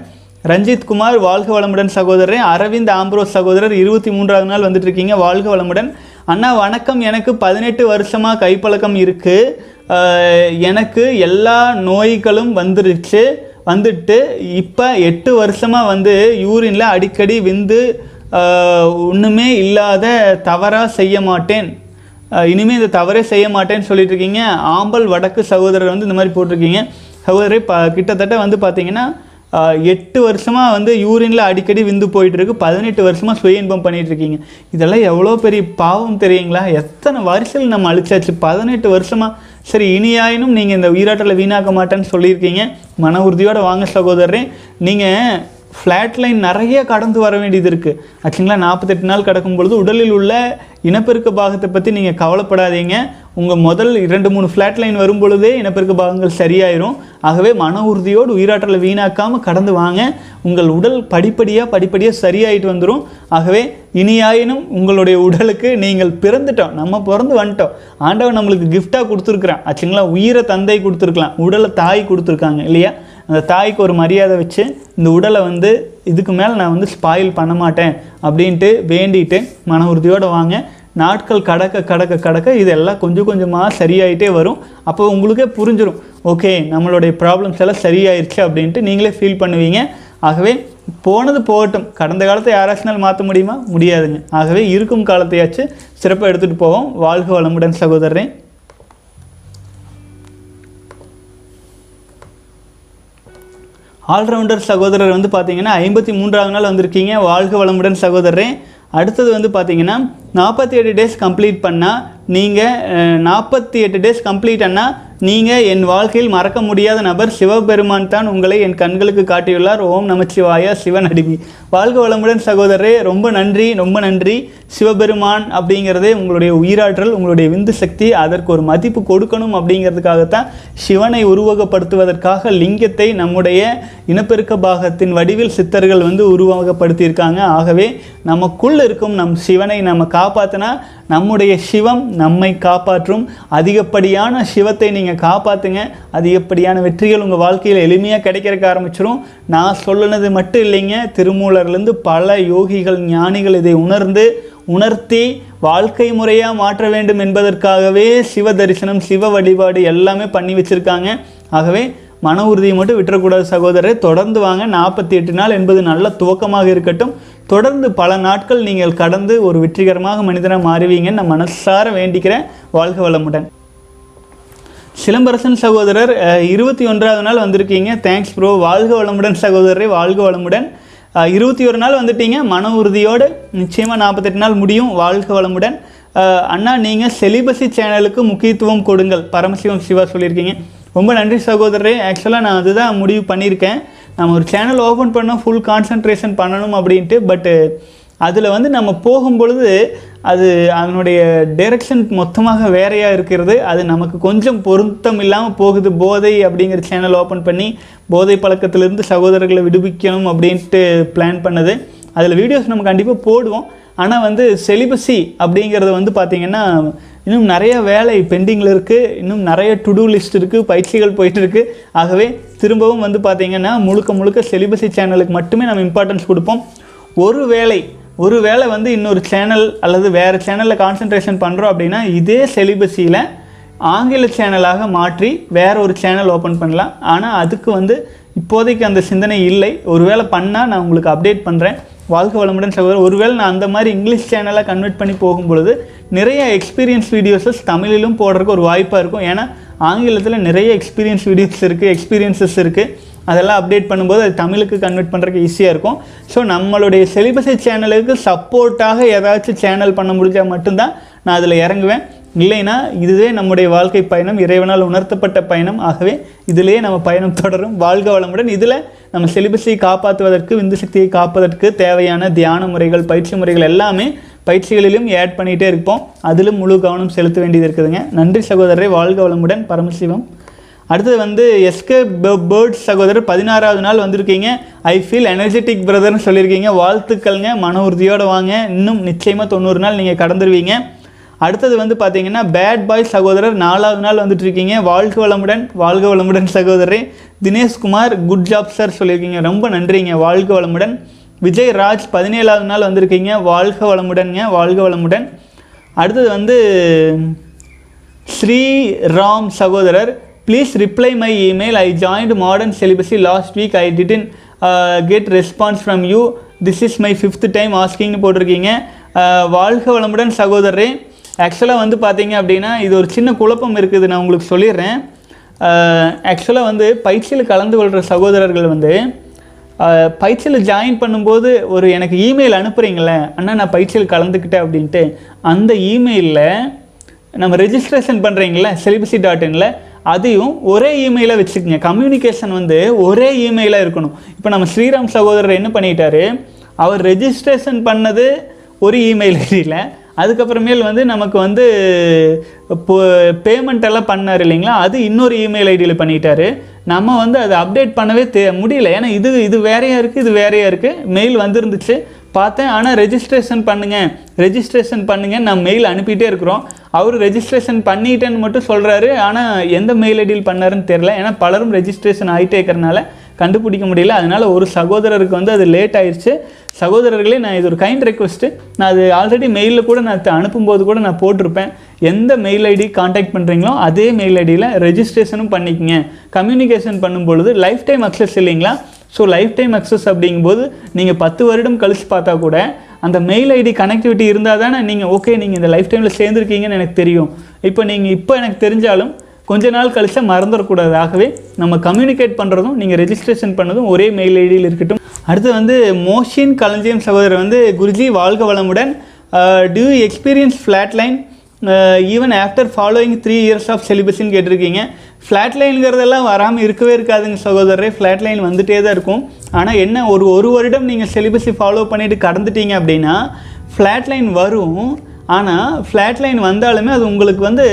ரஞ்சித் குமார் வாழ்க வளமுடன் சகோதரர். அரவிந்த் ஆம்ப்ரோஸ் சகோதரர் இருபத்தி மூன்றாவது நாள் வந்துட்டு இருக்கீங்க வாழ்க வளமுடன். அண்ணா வணக்கம். எனக்கு பதினெட்டு வருஷமாக கைப்பழக்கம் இருக்குது எனக்கு எல்லா நோய்களும் வந்துருச்சு. வந்துட்டு இப்போ எட்டு வருஷமாக வந்து யூரினில் அடிக்கடி விந்து ஒன்றுமே இல்லாத தவறாக செய்ய மாட்டேன். இனிமேல் இந்த தவறே செய்ய மாட்டேன்னு சொல்லிட்டு இருக்கீங்க ஆம்பல் வடக்கு சகோதரர் வந்து இந்த மாதிரி போட்டிருக்கீங்க. சகோதரி ப கிட்டத்தட்ட வந்து பார்த்தீங்கன்னா எட்டு வருஷமாக வந்து யூரினில் அடிக்கடி விந்து போயிட்டுருக்கு. பதினெட்டு வருஷமாக சுய இன்பம் பண்ணிகிட்ருக்கீங்க இருக்கீங்க இதெல்லாம் எவ்வளோ பெரிய பாவம் தெரியுங்களா? எத்தனை வரிசையில் நம்ம அழிச்சாச்சு. பதினெட்டு வருஷமாக சரி இனியாயினும் நீங்கள் இந்த உயிராட்டலை வீணாக்க மாட்டேன்னு சொல்லியிருக்கீங்க. மன உறுதியோடு வாங்க சகோதரரே நீங்கள் ஃப்ளாட் லைன் நிறைய கடந்து வர வேண்டியது இருக்குது ஆக்சுவலாக நாற்பத்தெட்டு நாள் கடக்கும் பொழுது உடலில் உள்ள இனப்பெருக்க பாகத்தை பற்றி நீங்கள் கவலைப்படாதீங்க. உங்கள் முதல் இரண்டு மூணு ஃப்ளாட் லைன் வரும் பொழுதே இனப்பெருக்க பாகங்கள் சரியாயிரும். ஆகவே மன உறுதியோடு உயிராற்றலை வீணாக்காமல் கடந்து வாங்க. உங்கள் உடல் படிப்படியாக படிப்படியாக சரியாயிட்டு வந்துடும் ஆகவே இனியாயினும் உங்களுடைய உடலுக்கு நீங்கள் பிறந்துட்டோம். நம்ம பிறந்து வந்துட்டோம். ஆண்டவன் நம்மளுக்கு கிஃப்டாக கொடுத்துருக்குறான். ஆச்சுங்களா உயிரை தந்தை கொடுத்துருக்கலாம். உடலை தாய் கொடுத்துருக்காங்க இல்லையா? அந்த தாய்க்கு ஒரு மரியாதை வச்சு இந்த உடலை வந்து இதுக்கு மேலே நான் வந்து ஸ்பாயில் பண்ண மாட்டேன். அப்படின்ட்டு வேண்டிட்டு மன உறுதியோடு வாங்க. நாட்கள் கடக்க கடக்க கடக்க இதெல்லாம் கொஞ்சம் கொஞ்சமாக சரியாயிட்டே வரும். அப்போ உங்களுக்கே புரிஞ்சிடும் ஓகே நம்மளுடைய ப்ராப்ளம்ஸ் எல்லாம் சரியாயிருச்சு அப்படின்ட்டு நீங்களே ஃபீல் பண்ணுவீங்க. ஆகவே போனது போகட்டும். கடந்த காலத்தை யாராச்சுனாலும் மாற்ற முடியுமா? முடியாதுங்க. ஆகவே இருக்கும் காலத்தையாச்சு சிறப்பாக எடுத்துகிட்டு போவோம். வாழ்க வளமுடன் சகோதரரே. ஆல்ரவுண்டர் சகோதரர் வந்து பார்த்தீங்கன்னா ஐம்பத்தி மூன்றாவது நாள் வந்திருக்கீங்க. வாழ்க வளமுடன் சகோதரரே. அடுத்தது வந்து பார்த்தீங்கன்னா நாற்பத்தி எட்டு டேஸ் கம்ப்ளீட் பண்ணால் நீங்கள் நாற்பத்தி எட்டு டேஸ் கம்ப்ளீட் ஆனால் நீங்கள் என் வாழ்க்கையில் மறக்க முடியாத நபர் சிவபெருமான் தான் உங்களை என் கண்களுக்கு காட்டியுள்ளார். ஓம் நமச்சிவாயா சிவன் அடிமை வாழ்க வளமுடன் சகோதரரே ரொம்ப நன்றி ரொம்ப நன்றி. சிவபெருமான் அப்படிங்கிறதே உங்களுடைய உயிராற்றல் உங்களுடைய விந்து சக்தி அதற்கு ஒரு மதிப்பு கொடுக்கணும் அப்படிங்கிறதுக்காகத்தான் சிவனை உருவகப்படுத்துவதற்காக லிங்கத்தை நம்முடைய இனப்பெருக்க பாகத்தின் வடிவில் சித்தர்கள் வந்து உருவகப்படுத்தியிருக்காங்க. ஆகவே நமக்குள் இருக்கும் நம் சிவனை நம்ம காப்பாற்றினா நம்முடைய சிவம் நம்மை காப்பாற்றும். அதிகப்படியான சிவத்தை நீங்கள் காப்பாற்றுங்க அதிகப்படியான வெற்றிகள் உங்கள் வாழ்க்கையில் எளிமையாக கிடைக்கிறக்க ஆரம்பிச்சிடும் நான் சொல்லுனது மட்டும் இல்லைங்க. திருமூலர்லேருந்து பல யோகிகள் ஞானிகள் இதை உணர்ந்து உணர்த்தி வாழ்க்கை முறையாக மாற்ற வேண்டும் என்பதற்காகவே சிவ தரிசனம் சிவ வழிபாடு எல்லாமே பண்ணி வச்சுருக்காங்க. ஆகவே மன உறுதியை மட்டும் விட்டுறக்கூடாது சகோதரரை. தொடர்ந்து வாங்க. நாற்பத்தி எட்டு நாள் என்பது நல்ல துவக்கமாக இருக்கட்டும். தொடர்ந்து பல நாட்கள் நீங்கள் கடந்து ஒரு வெற்றிகரமாக மனிதனாக மாறுவீங்கன்னு நான் மனசார வேண்டிக்கிறேன். வாழ்க வளமுடன். சிலம்பரசன் சகோதரர் இருபத்தி ஒன்றாவது நாள் வந்திருக்கீங்க. தேங்க்ஸ் ப்ரோ வாழ்க வளமுடன் சகோதரரை. வாழ்க வளமுடன். இருபத்தி ஒரு நாள் வந்துட்டீங்க. மன உறுதியோடு நிச்சயமாக நாற்பத்தெட்டு நாள் முடியும். வாழ்க வளமுடன். அண்ணா நீங்கள் செலிபசி சேனலுக்கு முக்கியத்துவம் கொடுங்கள். பரமசிவம் சிவா சொல்லியிருக்கீங்க. ரொம்ப நன்றி சகோதரரே. ஆக்சுவலாக நான் அதுதான் முடிவு பண்ணியிருக்கேன். நம்ம ஒரு சேனல் ஓப்பன் பண்ணால் ஃபுல் கான்சன்ட்ரேஷன் பண்ணணும் அப்படின்ட்டு பட்டு அதில் வந்து நம்ம போகும்பொழுது அது அதனுடைய டைரக்ஷன் மொத்தமாக வேறையாக இருக்கிறது. அது நமக்கு கொஞ்சம் பொருத்தம் இல்லாமல் போகுது. போதை அப்படிங்கிற சேனல் ஓப்பன் பண்ணி போதை பழக்கத்திலிருந்து சகோதரர்களை விடுவிக்கணும் அப்படின்ட்டு பிளான் பண்ணது. அதில் வீடியோஸ் நம்ம கண்டிப்பாக போடுவோம். ஆனால் வந்து செலிபஸி அப்படிங்கிறது வந்து பார்த்திங்கன்னா இன்னும் நிறைய வேலை பெண்டிங்கில் இருக்குது இன்னும் நிறைய டு டூ லிஸ்ட் இருக்குது பயிற்சிகள் போயிட்டுருக்கு ஆகவே திரும்பவும் வந்து பார்த்திங்கன்னா முழுக்க முழுக்க செலிபஸி சேனலுக்கு மட்டுமே நம்ம இம்பார்ட்டன்ஸ் கொடுப்போம். ஒரு வேளை ஒரு வேளை வந்து இன்னொரு சேனல் அல்லது வேறு சேனலில் கான்சன்ட்ரேஷன் பண்ணுறோம் அப்படின்னா இதே செலிபஸியில் ஆங்கில சேனலாக மாற்றி வேற ஒரு சேனல் ஓப்பன் பண்ணலாம். ஆனால் அதுக்கு வந்து இப்போதைக்கு அந்த சிந்தனை இல்லை. ஒருவேளை பண்ணால் நான் உங்களுக்கு அப்டேட் பண்ணுறேன் வாழ்க்கை வளமுடன் சகோதரர். ஒருவேளை நான் அந்த மாதிரி இங்கிலீஷ் சேனலாக கன்வெர்ட் பண்ணி போகும்பொழுது நிறைய எக்ஸ்பீரியன்ஸ் வீடியோஸஸ் தமிழிலும் போடுறதுக்கு ஒரு வாய்ப்பாக இருக்கும். ஏன்னா ஆங்கிலத்தில் நிறைய எக்ஸ்பீரியன்ஸ் வீடியோஸ் இருக்குது எக்ஸ்பீரியன்சஸ் இருக்குது அதெல்லாம் அப்டேட் பண்ணும்போது அது தமிழுக்கு கன்வெர்ட் பண்ணுறதுக்கு ஈஸியாக இருக்கும். ஸோ நம்மளுடைய செலிபஸை சேனலுக்கு சப்போர்ட்டாக ஏதாச்சும் சேனல் பண்ண முடிஞ்சால் மட்டும்தான் நான் அதில் இறங்குவேன். இல்லைன்னா இதுவே நம்முடைய வாழ்க்கை பயணம் இறைவனால் உணர்த்தப்பட்ட பயணம். ஆகவே இதிலேயே நம்ம பயணம் தொடரும். வாழ்க வளமுடன். இதில் நம்ம செலிபஸை காப்பாற்றுவதற்கு விந்து சக்தியை காப்பதற்கு தேவையான தியான முறைகள் பயிற்சி முறைகள் எல்லாமே பயிற்சிகளிலும் ஆட் பண்ணிகிட்டே இருப்போம். அதிலும் முழு கவனம் செலுத்த வேண்டியது இருக்குதுங்க. நன்றி சகோதரரை. வாழ்க வளமுடன். பரமசிவம். அடுத்தது வந்து எஸ்கே பேர்ட் சகோதரர் பதினாறாவது நாள் வந்திருக்கீங்க. ஐ ஃபீல் எனர்ஜெட்டிக் பிரதர்னு சொல்லியிருக்கீங்க. வாழ்த்துக்கள்ங்க. மன உறுதியோடு வாங்க. இன்னும் நிச்சயமாக தொண்ணூறு நாள் நீங்கள் கடந்துருவீங்க. அடுத்தது வந்து பார்த்தீங்கன்னா பேட் பாய் சகோதரர் நாலாவது நாள் வந்துட்டு இருக்கீங்க வாழ்க வளமுடன் வாழ்க வளமுடன் சகோதரரே. தினேஷ்குமார் குட் ஜாப் சார் சொல்லியிருக்கீங்க. ரொம்ப நன்றிங்க. வாழ்க வளமுடன். விஜய் ராஜ் பதினேழாவது நாள் வந்திருக்கீங்க. வாழ்க வளமுடன்ங்க. வாழ்க வளமுடன். அடுத்தது வந்து ஸ்ரீ ராம் சகோதரர் please reply my email I joined modern celibacy last week I didn't get response from you this is my fifth time ஆஸ்கிங்னு போட்டிருக்கீங்க. Uh, வாழ்க வளமுடன் சகோதரரே. ஆக்சுவலாக வந்து பார்த்தீங்க அப்படின்னா இது ஒரு சின்ன குழப்பம் இருக்குது. நான் உங்களுக்கு சொல்லிடுறேன். ஆக்சுவலாக வந்து பயிற்சியில் கலந்து கொள்கிற சகோதரர்கள் வந்து பயிற்சியில் ஜாயின் பண்ணும்போது ஒரு எனக்கு இமெயில் அனுப்புகிறீங்களே அண்ணா நான் பயிற்சியில் கலந்துக்கிட்டேன் அப்படின்ட்டு அந்த இமெயிலில் நம்ம ரெஜிஸ்ட்ரேஷன் பண்ணுறீங்களே செலிபசி டாட் இனில் அதையும் ஒரே இமெயிலாக வச்சுக்கோங்க. கம்யூனிகேஷன் வந்து ஒரே இமெயிலாக இருக்கணும். இப்போ நம்ம ஸ்ரீராம் சகோதரர் என்ன பண்ணிட்டாரு? அவர் ரெஜிஸ்ட்ரேஷன் பண்ணது ஒரு இமெயில் ஐடியில் அதுக்கப்புறமேல் வந்து நமக்கு வந்து இப்போ பேமெண்ட் எல்லாம் பண்ணார் இல்லைங்களா? அது இன்னொரு இமெயில் ஐடியில் பண்ணிட்டாரு. நம்ம வந்து அதை அப்டேட் பண்ணவே தே முடியல. ஏன்னா இது இது வேறையாக இருக்குது இது வேறையாக இருக்குது மெயில் வந்திருந்துச்சு. பார்த்தேன். ஆனால் ரெஜிஸ்ட்ரேஷன் பண்ணுங்கள் ரெஜிஸ்ட்ரேஷன் பண்ணுங்கள் நான் மெயில் அனுப்பிட்டே இருக்கிறோம். அவர் ரெஜிஸ்ட்ரேஷன் பண்ணிட்டேன்னு மட்டும் சொல்கிறாரு ஆனால் எந்த மெயில் ஐடியில் பண்ணாருன்னு தெரில ஏன்னா பலரும் ரெஜிஸ்ட்ரேஷன் ஆகிட்டே இருக்கிறனால கண்டுபிடிக்க முடியல. அதனால் ஒரு சகோதரருக்கு வந்து அது லேட் ஆயிடுச்சு சகோதரர்களே நான் இது ஒரு கைண்ட் ரெக்வஸ்ட்டு நான் அது ஆல்ரெடி மெயிலில் கூட நான் அனுப்பும்போது கூட நான் போட்டிருப்பேன். எந்த மெயில் ஐடி காண்டாக்ட் பண்ணுறீங்களோ அதே மெயில் ஐடியில் ரெஜிஸ்ட்ரேஷனும் பண்ணிக்கங்க. கம்யூனிகேஷன் பண்ணும்பொழுது லைஃப் டைம் அக்சஸ் இல்லைங்களா? ஸோ லைஃப் டைம் அக்சஸ் அப்படிங்கும்போது நீங்கள் பத்து வருடம் கழிச்சு பார்த்தா கூட அந்த மெயில் ஐடி கனெக்டிவிட்டி இருந்தால் தானே நீங்கள் ஓகே நீங்கள் இந்த லைஃப் டைமில் சேர்ந்துருக்கீங்கன்னு எனக்கு தெரியும். இப்போ நீங்கள் இப்போ எனக்கு தெரிஞ்சாலும் கொஞ்ச நாள் கழிச்சா மறந்துடக்கூடாது ஆகவே நம்ம கம்யூனிகேட் பண்ணுறதும் நீங்கள் ரெஜிஸ்ட்ரேஷன் பண்ணதும் ஒரே மெயில் ஐடியில் இருக்கட்டும். அடுத்து வந்து மோஷின் களஞ்சியம் சகோதரர் வந்து குருஜி வாழ்க வளமுடன் due experience flatline even after following three years of செலிபஸின்னு கேட்டிருக்கீங்க. ஃப்ளாட் லைனுங்கிறதெல்லாம் வராமல் இருக்கவே இருக்காதுங்க சகோதரரே. ஃப்ளாட் லைன் வந்துட்டே தான் இருக்கும். ஆனால் என்ன ஒரு ஒரு வருடம் நீங்கள் செலிபஸை ஃபாலோ பண்ணிவிட்டு கடந்துட்டீங்க அப்படின்னா ஃப்ளாட் லைன் வரும். ஆனால் ஃப்ளாட் லைன் வந்தாலுமே அது உங்களுக்கு வந்து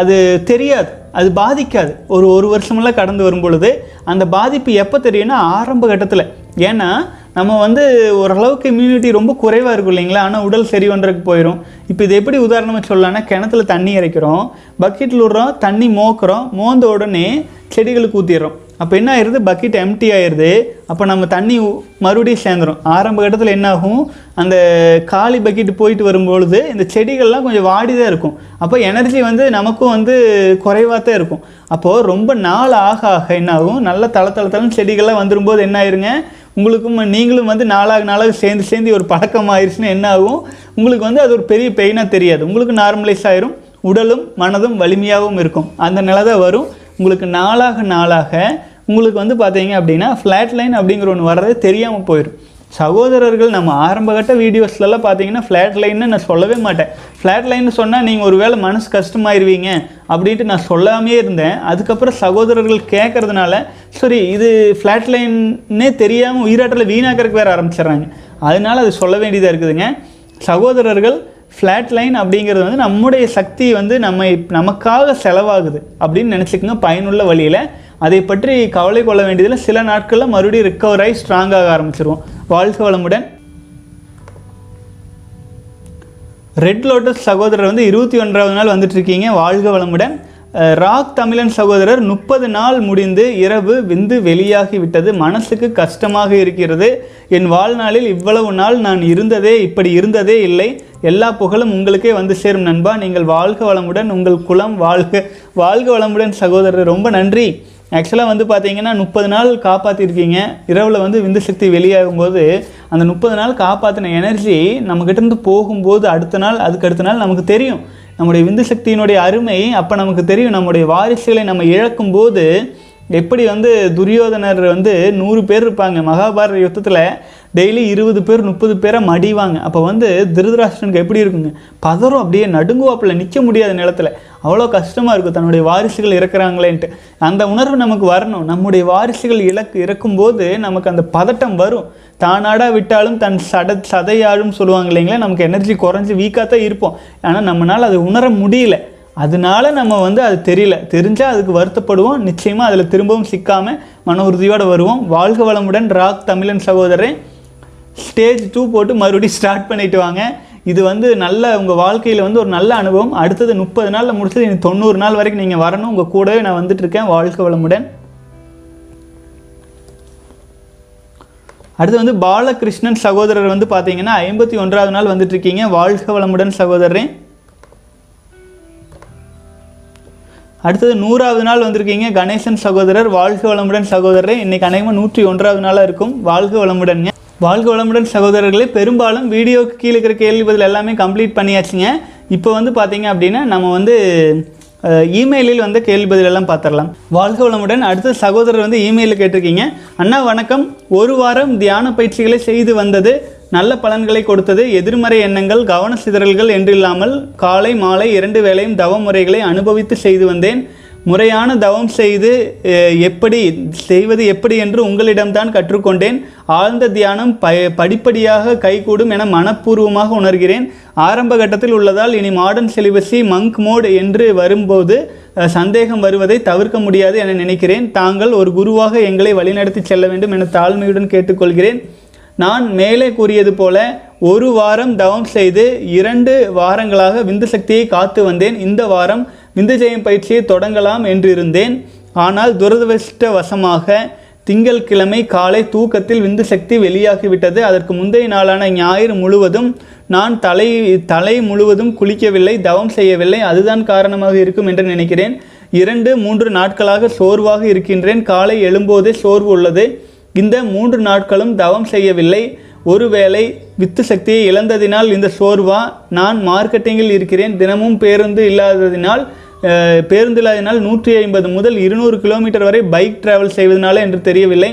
அது தெரியாது அது பாதிக்காது. ஒரு ஒரு வருஷமெல்லாம் கடந்து வரும் பொழுது அந்த பாதிப்பு எப்போ தெரியும்னா ஆரம்ப கட்டத்தில். ஏன்னா நம்ம வந்து ஓரளவுக்கு இம்யூனிட்டி ரொம்ப குறைவாக இருக்கும் இல்லைங்களா? ஆனால் உடல் சரி பண்ணுறதுக்கு போயிடும் இப்போ இது எப்படி உதாரணமாக சொல்லலாம்னா கிணத்துல தண்ணி இறைக்கிறோம் பக்கெட்டில் விடுறோம் தண்ணி மோக்குறோம் மோந்த உடனே செடிகளுக்கு ஊற்றிடுறோம் அப்போ என்ன ஆயிடுது பக்கெட் எம்டி ஆயிடுது அப்போ நம்ம தண்ணி மறுபடியும் சேர்ந்துரும். ஆரம்ப கட்டத்தில் என்னாகும் அந்த காலி பக்கெட் போயிட்டு வரும்பொழுது இந்த செடிகள்லாம் கொஞ்சம் வாடி தான் இருக்கும். அப்போ எனர்ஜி வந்து நமக்கும் வந்து குறைவாக தான் இருக்கும். அப்போது ரொம்ப நாள் ஆக ஆக என்னாகும் நல்ல தள தள செடிகள்லாம் வந்துடும்போது என்ன ஆயிருங்க? உங்களுக்கும் நீங்களும் வந்து நாளாக நாளாக சேர்ந்து சேர்ந்து ஒரு பழக்கம் ஆயிடுச்சுன்னா என்ன ஆகும்? உங்களுக்கு வந்து அது ஒரு பெரிய பெயினாக தெரியாது. உங்களுக்கு நார்மலைஸ் ஆயிரும். உடலும் மனதும் வலிமையாகவும் இருக்கும். அந்த நிலை தான் வரும். உங்களுக்கு நாளாக நாளாக உங்களுக்கு வந்து பார்த்தீங்க அப்படின்னா ஃப்ளாட் லைன் அப்படிங்கிற ஒன்று வர்றதே தெரியாமல் போயிடும் சகோதரர்கள் நம்ம ஆரம்பகட்ட வீடியோஸ்லலாம் பார்த்தீங்கன்னா ஃப்ளாட் லைன்னு நான் சொல்லவே மாட்டேன். ஃப்ளாட் லைன்னு சொன்னால் நீங்கள் ஒரு வேளை மனசு கஷ்டமாயிருவீங்க அப்படின்ட்டு நான் சொல்லாமே இருந்தேன். அதுக்கப்புறம் சகோதரர்கள் கேட்குறதுனால சரி இது ஃப்ளாட் லைன்னே தெரியாமல் உயிராட்டில் வீணாக்கிறதுக்கு வேறு ஆரம்பிச்சிடுறாங்க. அதனால அது சொல்ல வேண்டியதாக இருக்குதுங்க. சகோதரர்கள் ஃப்ளாட் லைன் அப்படிங்கிறது வந்து நம்முடைய சக்தி வந்து நம்ம நமக்காக செலவாகுது அப்படின்னு நினச்சிக்கோங்க பயனுள்ள வழியில். அதை பற்றி கவலை கொள்ள வேண்டியதில் சில நாட்களில் மறுபடியும் ரிக்கவர் ஆகி ஸ்ட்ராங்காக ஆரம்பிச்சிருவோம். வாழ்க வளமுடன். ரெட் லோட்டஸ் சகோதரர் வந்து இருபத்தி ஒன்றாவது நாள் வந்துட்டு இருக்கீங்க. வாழ்க வளமுடன். ராக் தமிழன் சகோதரர் முப்பது நாள் முடிந்து இரவு விந்து வெளியாகிவிட்டது. மனசுக்கு கஷ்டமாக இருக்கிறது. என் வாழ்நாளில் இவ்வளவு நாள் நான் இருந்ததே இப்படி இருந்ததே இல்லை. எல்லா புகழும் உங்களுக்கே வந்து சேரும் நண்பா. நீங்கள் வாழ்க வளமுடன் உங்கள் குலம் வாழ்க. வாழ்க வளமுடன் சகோதரர் ரொம்ப நன்றி. ஆக்சுவலாக வந்து பார்த்தீங்கன்னா முப்பது நாள் காப்பாற்றிருக்கீங்க இரவில் வந்து விந்து சக்தி வெளியாகும்போது அந்த முப்பது நாள் காப்பாற்றின எனர்ஜி நம்மக்கிட்ட இருந்து போகும்போது அடுத்த நாள் அதுக்கு அடுத்த நாள் நமக்கு தெரியும். நம்முடைய விந்து சக்தியினுடைய அருமை அப்போ நமக்கு தெரியும் நம்முடைய வாரிசுகளை நம்ம இழக்கும்போது எப்படி வந்து துரியோதனர் வந்து நூறு பேர் இருப்பாங்க மகாபாரத யுத்தத்தில் டெய்லி இருபது பேர் முப்பது பேரை மடிவாங்க. அப்போ வந்து திருதராஷ்டனுக்கு எப்படி இருக்குங்க? பதறும் அப்படியே நடுங்குவாப்பில் நிற்க முடியாத நிலத்துல. அவ்வளோ கஷ்டமாக இருக்கும். தன்னுடைய வாரிசுகள் இறக்குறாங்களேன்ட்டு. அந்த உணர்வு நமக்கு வரணும். நம்முடைய வாரிசுகள் இலக்கு இறக்கும்போது நமக்கு அந்த பதட்டம் வரும். தானாடா விட்டாலும் தன் சட சதையாடும் சொல்லுவாங்க இல்லைங்களா? நமக்கு எனர்ஜி குறைஞ்சி வீக்காக தான் இருப்போம். ஆனால் நம்மளால் அது உணர முடியல. அதனால நம்ம வந்து அது தெரியல. தெரிஞ்சால் அதுக்கு வருத்தப்படுவோம். நிச்சயமாக அதில் திரும்பவும் சிக்காமல் மன உறுதியோடு வருவோம். வாழ்க வளமுடன் ராக் தமிழன் சகோதரன் ஸ்டேஜ் டூ போட்டு மறுபடியும் ஸ்டார்ட் பண்ணிட்டு வாங்க. இது வந்து நல்ல உங்கள் வாழ்க்கையில் வந்து ஒரு நல்ல அனுபவம். அடுத்தது முப்பது நாளில் முடிச்சது இனி தொண்ணூறு நாள் வரைக்கும் நீங்கள் வரணும். உங்கள் கூடவே நான் வந்துட்டுருக்கேன் வாழ்க வளமுடன். அடுத்து வந்து பாலகிருஷ்ணன் சகோதரர் வந்து பார்த்தீங்கன்னா ஐம்பத்தி ஒன்றாவது நாள் வந்துட்டுருக்கீங்க வாழ்க வளமுடன் சகோதரன் அடுத்தது நூறாவது நாள் வந்திருக்கீங்க. கணேசன் சகோதரர் வாழ்க வளமுடன் சகோதரர். இன்னைக்கு அநேகமாக நூற்றி ஒன்றாவது நாளாக இருக்கும். வாழ்க வளமுடன்ங்க வாழ்க வளமுடன் சகோதரர்களே பெரும்பாலும் வீடியோக்கு கீழே இருக்கிற கேள்வி பதில் எல்லாமே கம்ப்ளீட் பண்ணியாச்சுங்க. இப்போ வந்து பார்த்தீங்க அப்படின்னா நம்ம வந்து இமெயிலில் வந்து கேள்வி பதில் எல்லாம் பார்த்துடலாம் வாழ்க வளமுடன். அடுத்த சகோதரர் வந்து இமெயிலில் கேட்டிருக்கீங்க. அண்ணா வணக்கம். ஒரு வாரம் தியான பயிற்சிகளை செய்து வந்தது நல்ல பலன்களை கொடுத்தது எதிர்மறை எண்ணங்கள் கவன சிதறல்கள் என்றில்லாமல் காலை மாலை இரண்டு வேளையும் தவ முறைகளை அனுபவித்து செய்து வந்தேன். முறையான தவம் செய்து எப்படி செய்வது எப்படி என்று உங்களிடம்தான் கற்றுக்கொண்டேன். ஆழ்ந்த தியானம் ப படிப்படியாக கைகூடும் என மனப்பூர்வமாக உணர்கிறேன். ஆரம்ப கட்டத்தில் உள்ளதால் இனி மாடர்ன் சிலிபஸி மங்க் மோட் என்று வரும்போது சந்தேகம் வருவதை தவிர்க்க முடியாது என நினைக்கிறேன். தாங்கள் ஒரு குருவாக எங்களை வழிநடத்தி செல்ல வேண்டும் என தாழ்மையுடன் கேட்டுக்கொள்கிறேன். நான் மேலே கூறியது போல ஒரு வாரம் தவம் செய்து இரண்டு வாரங்களாக விந்து சக்தியை காத்து வந்தேன். இந்த வாரம் விந்து ஜெயம் பயிற்சியை தொடங்கலாம் என்றிருந்தேன். ஆனால் துரதிருஷ்டவசமாக திங்கட்கிழமை காலை தூக்கத்தில் விந்து சக்தி வெளியாகிவிட்டது. அதற்கு முந்தைய நாளான ஞாயிறு முழுவதும் நான் தலை தலை முழுவதும் குளிக்கவில்லை தவம் செய்யவில்லை. அதுதான் காரணமாக இருக்கும் என்று நினைக்கிறேன். இரண்டு மூன்று நாட்களாக சோர்வாக இருக்கின்றேன். காலை எழும்போதே சோர்வு உள்ளது. இந்த மூன்று நாட்களும் தவம் செய்யவில்லை. ஒருவேளை வித்து சக்தியை இழந்ததினால் இந்த சோர்வா நான் மார்க்கெட்டிங்கில் இருக்கிறேன். தினமும் பேருந்து இல்லாததினால் பேருந்து இல்லாததினால் நூற்றி ஐம்பது முதல் இருநூறு கிலோமீட்டர் வரை பைக் டிராவல் செய்வதனால என்று தெரியவில்லை.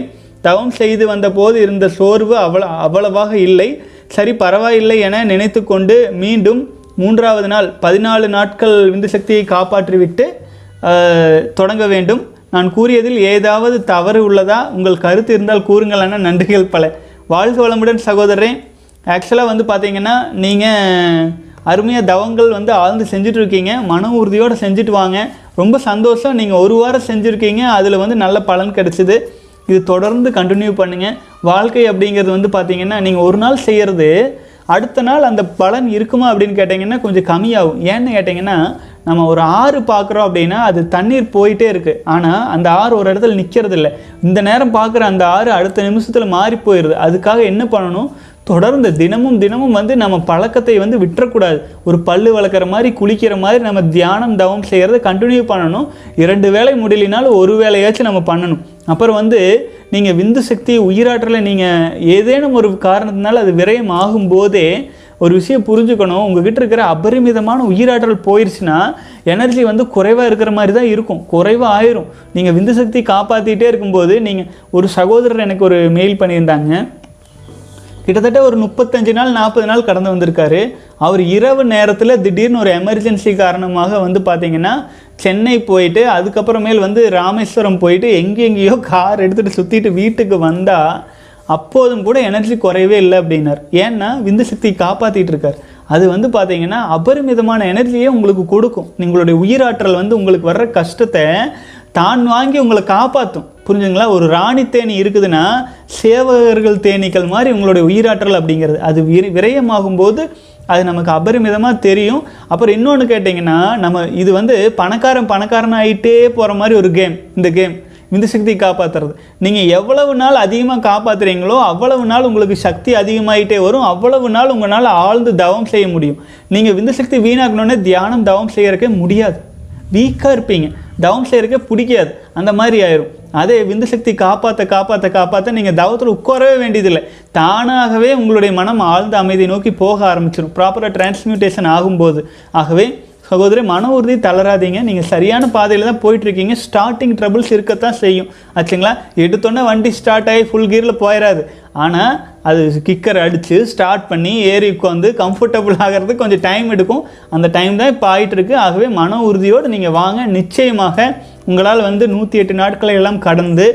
தவம் செய்து வந்தபோது இருந்த சோர்வு அவ்வளோ அவ்வளவாக இல்லை. சரி பரவாயில்லை என நினைத்து கொண்டு மீண்டும் மூன்றாவது நாள் பதினாலு நாட்கள் விந்து சக்தியை காப்பாற்றிவிட்டு தொடங்க வேண்டும். நான் கூறியதில் ஏதாவது தவறு உள்ளதா? உங்கள் கருத்து இருந்தால் கூறுங்கள் ஆனால் நன்றிகள் பல. வாழ்க வளமுடன் சகோதரரே. ஆக்சுவலாக வந்து பார்த்தீங்கன்னா நீங்கள் அருமையாக தவங்கள் வந்து ஆழ்ந்து செஞ்சுட்டு இருக்கீங்க மன உறுதியோடு செஞ்சுட்டு வாங்க. ரொம்ப சந்தோஷம். நீங்கள் ஒரு வாரம் செஞ்சுருக்கீங்க. அதில் வந்து நல்ல பலன் கிடைச்சிது. இது தொடர்ந்து கண்டினியூ பண்ணுங்கள் வாழ்க்கை அப்படிங்கிறது வந்து பார்த்திங்கன்னா நீங்கள் ஒரு நாள் செய்கிறது அடுத்த நாள் அந்த பலன் இருக்குமா அப்படின்னு கேட்டிங்கன்னா கொஞ்சம் கம்மியாகும். ஏன்னு கேட்டிங்கன்னா நம்ம ஒரு ஆறு பார்க்குறோம் அப்படின்னா அது தண்ணீர் போயிட்டே இருக்குது ஆனால் அந்த ஆறு ஒரு இடத்துல நிற்கிறது இல்லை இந்த நேரம் பார்க்குற அந்த ஆறு அடுத்த நிமிஷத்தில் மாறி போயிடுது அதுக்காக என்ன பண்ணணும்? தொடர்ந்து தினமும் தினமும் வந்து நம்ம பழக்கத்தை வந்து விட்டுறக்கூடாது. ஒரு பல்லு வளர்க்குற மாதிரி குளிக்கிற மாதிரி நம்ம தியானம் தவம் செய்கிறத கண்டினியூ பண்ணணும். இரண்டு வேலை முடியலினாலும் ஒரு வேலையாச்சும் நம்ம பண்ணணும். அப்புறம் வந்து நீங்கள் விந்து சக்தி உயிராற்றலை நீங்கள் ஏதேனும் ஒரு காரணத்தினால அது விரயம் ஆகும்போதே ஒரு விஷயம் புரிஞ்சுக்கணும். உங்ககிட்ட இருக்கிற அபரிமிதமான உயிராற்றல் போயிடுச்சுன்னா எனர்ஜி வந்து குறைவாக இருக்கிற மாதிரி தான் இருக்கும். குறைவாக ஆயிரும். நீங்கள் விந்து சக்தி காப்பாற்றிட்டே இருக்கும்போது நீங்கள் ஒரு சகோதரர் எனக்கு ஒரு மெயில் பண்ணியிருந்தாங்க. கிட்டத்தட்ட ஒரு முப்பத்தஞ்சு நாள் நாற்பது நாள் கடந்து வந்திருக்காரு. அவர் இரவு நேரத்தில் திடீர்னு ஒரு எமர்ஜென்சி காரணமாக வந்து பார்த்தீங்கன்னா சென்னை போயிட்டு அதுக்கப்புறமேல் வந்து ராமேஸ்வரம் போயிட்டு எங்கெங்கேயோ கார் எடுத்துகிட்டு சுற்றிட்டு வீட்டுக்கு வந்தால் அப்போதும் கூட எனர்ஜி குறையவே இல்லை அப்படின்னார். ஏன்னா விந்து சக்தி காப்பாற்றிட்டு இருக்கார். அது வந்து பார்த்தீங்கன்னா அபரிமிதமான எனர்ஜியே உங்களுக்கு கொடுக்கும். உங்களுடைய உயிராற்றல் வந்து உங்களுக்கு வர்ற கஷ்டத்தை தான் வாங்கி உங்களை காப்பாற்றும் புரிஞ்சுங்களா? ஒரு ராணி தேனி இருக்குதுன்னா சேவகர்கள் தேனீக்கள் மாதிரி உங்களுடைய உயிராற்றல் அப்படிங்கிறது. அது விர விரயமாகும் போது அது நமக்கு அபரிமிதமாக தெரியும். அப்புறம் இன்னொன்று கேட்டிங்கன்னா நம்ம இது வந்து பணக்காரன் பணக்காரன் ஆகிட்டே போகிற மாதிரி ஒரு கேம் இந்த கேம் இந்த சக்தியை காப்பாற்றுறது நீங்கள் எவ்வளவு நாள் அதிகமாக காப்பாற்றுறீங்களோ அவ்வளவு நாள் உங்களுக்கு சக்தி அதிகமாகிட்டே வரும். அவ்வளவு நாள் உங்களால் ஆழ்ந்து தவம் செய்ய முடியும். நீங்கள் விந்து சக்தி வீணாக்கணுன்னே தியானம் தவம் செய்யறக்கே முடியாது. வீக்காக இருப்பீங்க. தவம் செய்கிறக்கே பிடிக்காது. அந்த மாதிரி ஆயிரும். அதே விந்து சக்தி காப்பாற்ற காப்பாற்ற காப்பாற்ற நீங்கள் தவத்தில் உட்காரவே வேண்டியதில்லை. தானாகவே உங்களுடைய மனம் ஆழ்ந்த அமைதியை நோக்கி போக ஆரம்பிச்சிடும் ப்ராப்பராக டிரான்ஸ்மியூட்டேஷன் ஆகும்போது. ஆகவே சகோதரி மன உறுதி தளராதீங்க. நீங்கள் சரியான பாதையில் தான் போயிட்டுருக்கீங்க. ஸ்டார்டிங் ட்ரபிள்ஸ் இருக்கத்தான் செய்யும். ஆச்சுங்களா? எடுத்தோன்னே வண்டி ஸ்டார்ட் ஆகி ஃபுல் கியரில் போயிடாது ஆனால் அது கிக்கர் அடித்து ஸ்டார்ட் பண்ணி ஏறி உட்காந்து கம்ஃபர்டபுள் ஆகிறதுக்கு கொஞ்சம் டைம் எடுக்கும். அந்த டைம் தான் இப்போ ஆகிட்டுருக்கு ஆகவே மன உறுதியோடு நீங்கள் வாங்க. நிச்சயமாக உங்களால் வந்து நூற்றி எட்டு நாட்களை எல்லாம் கடந்து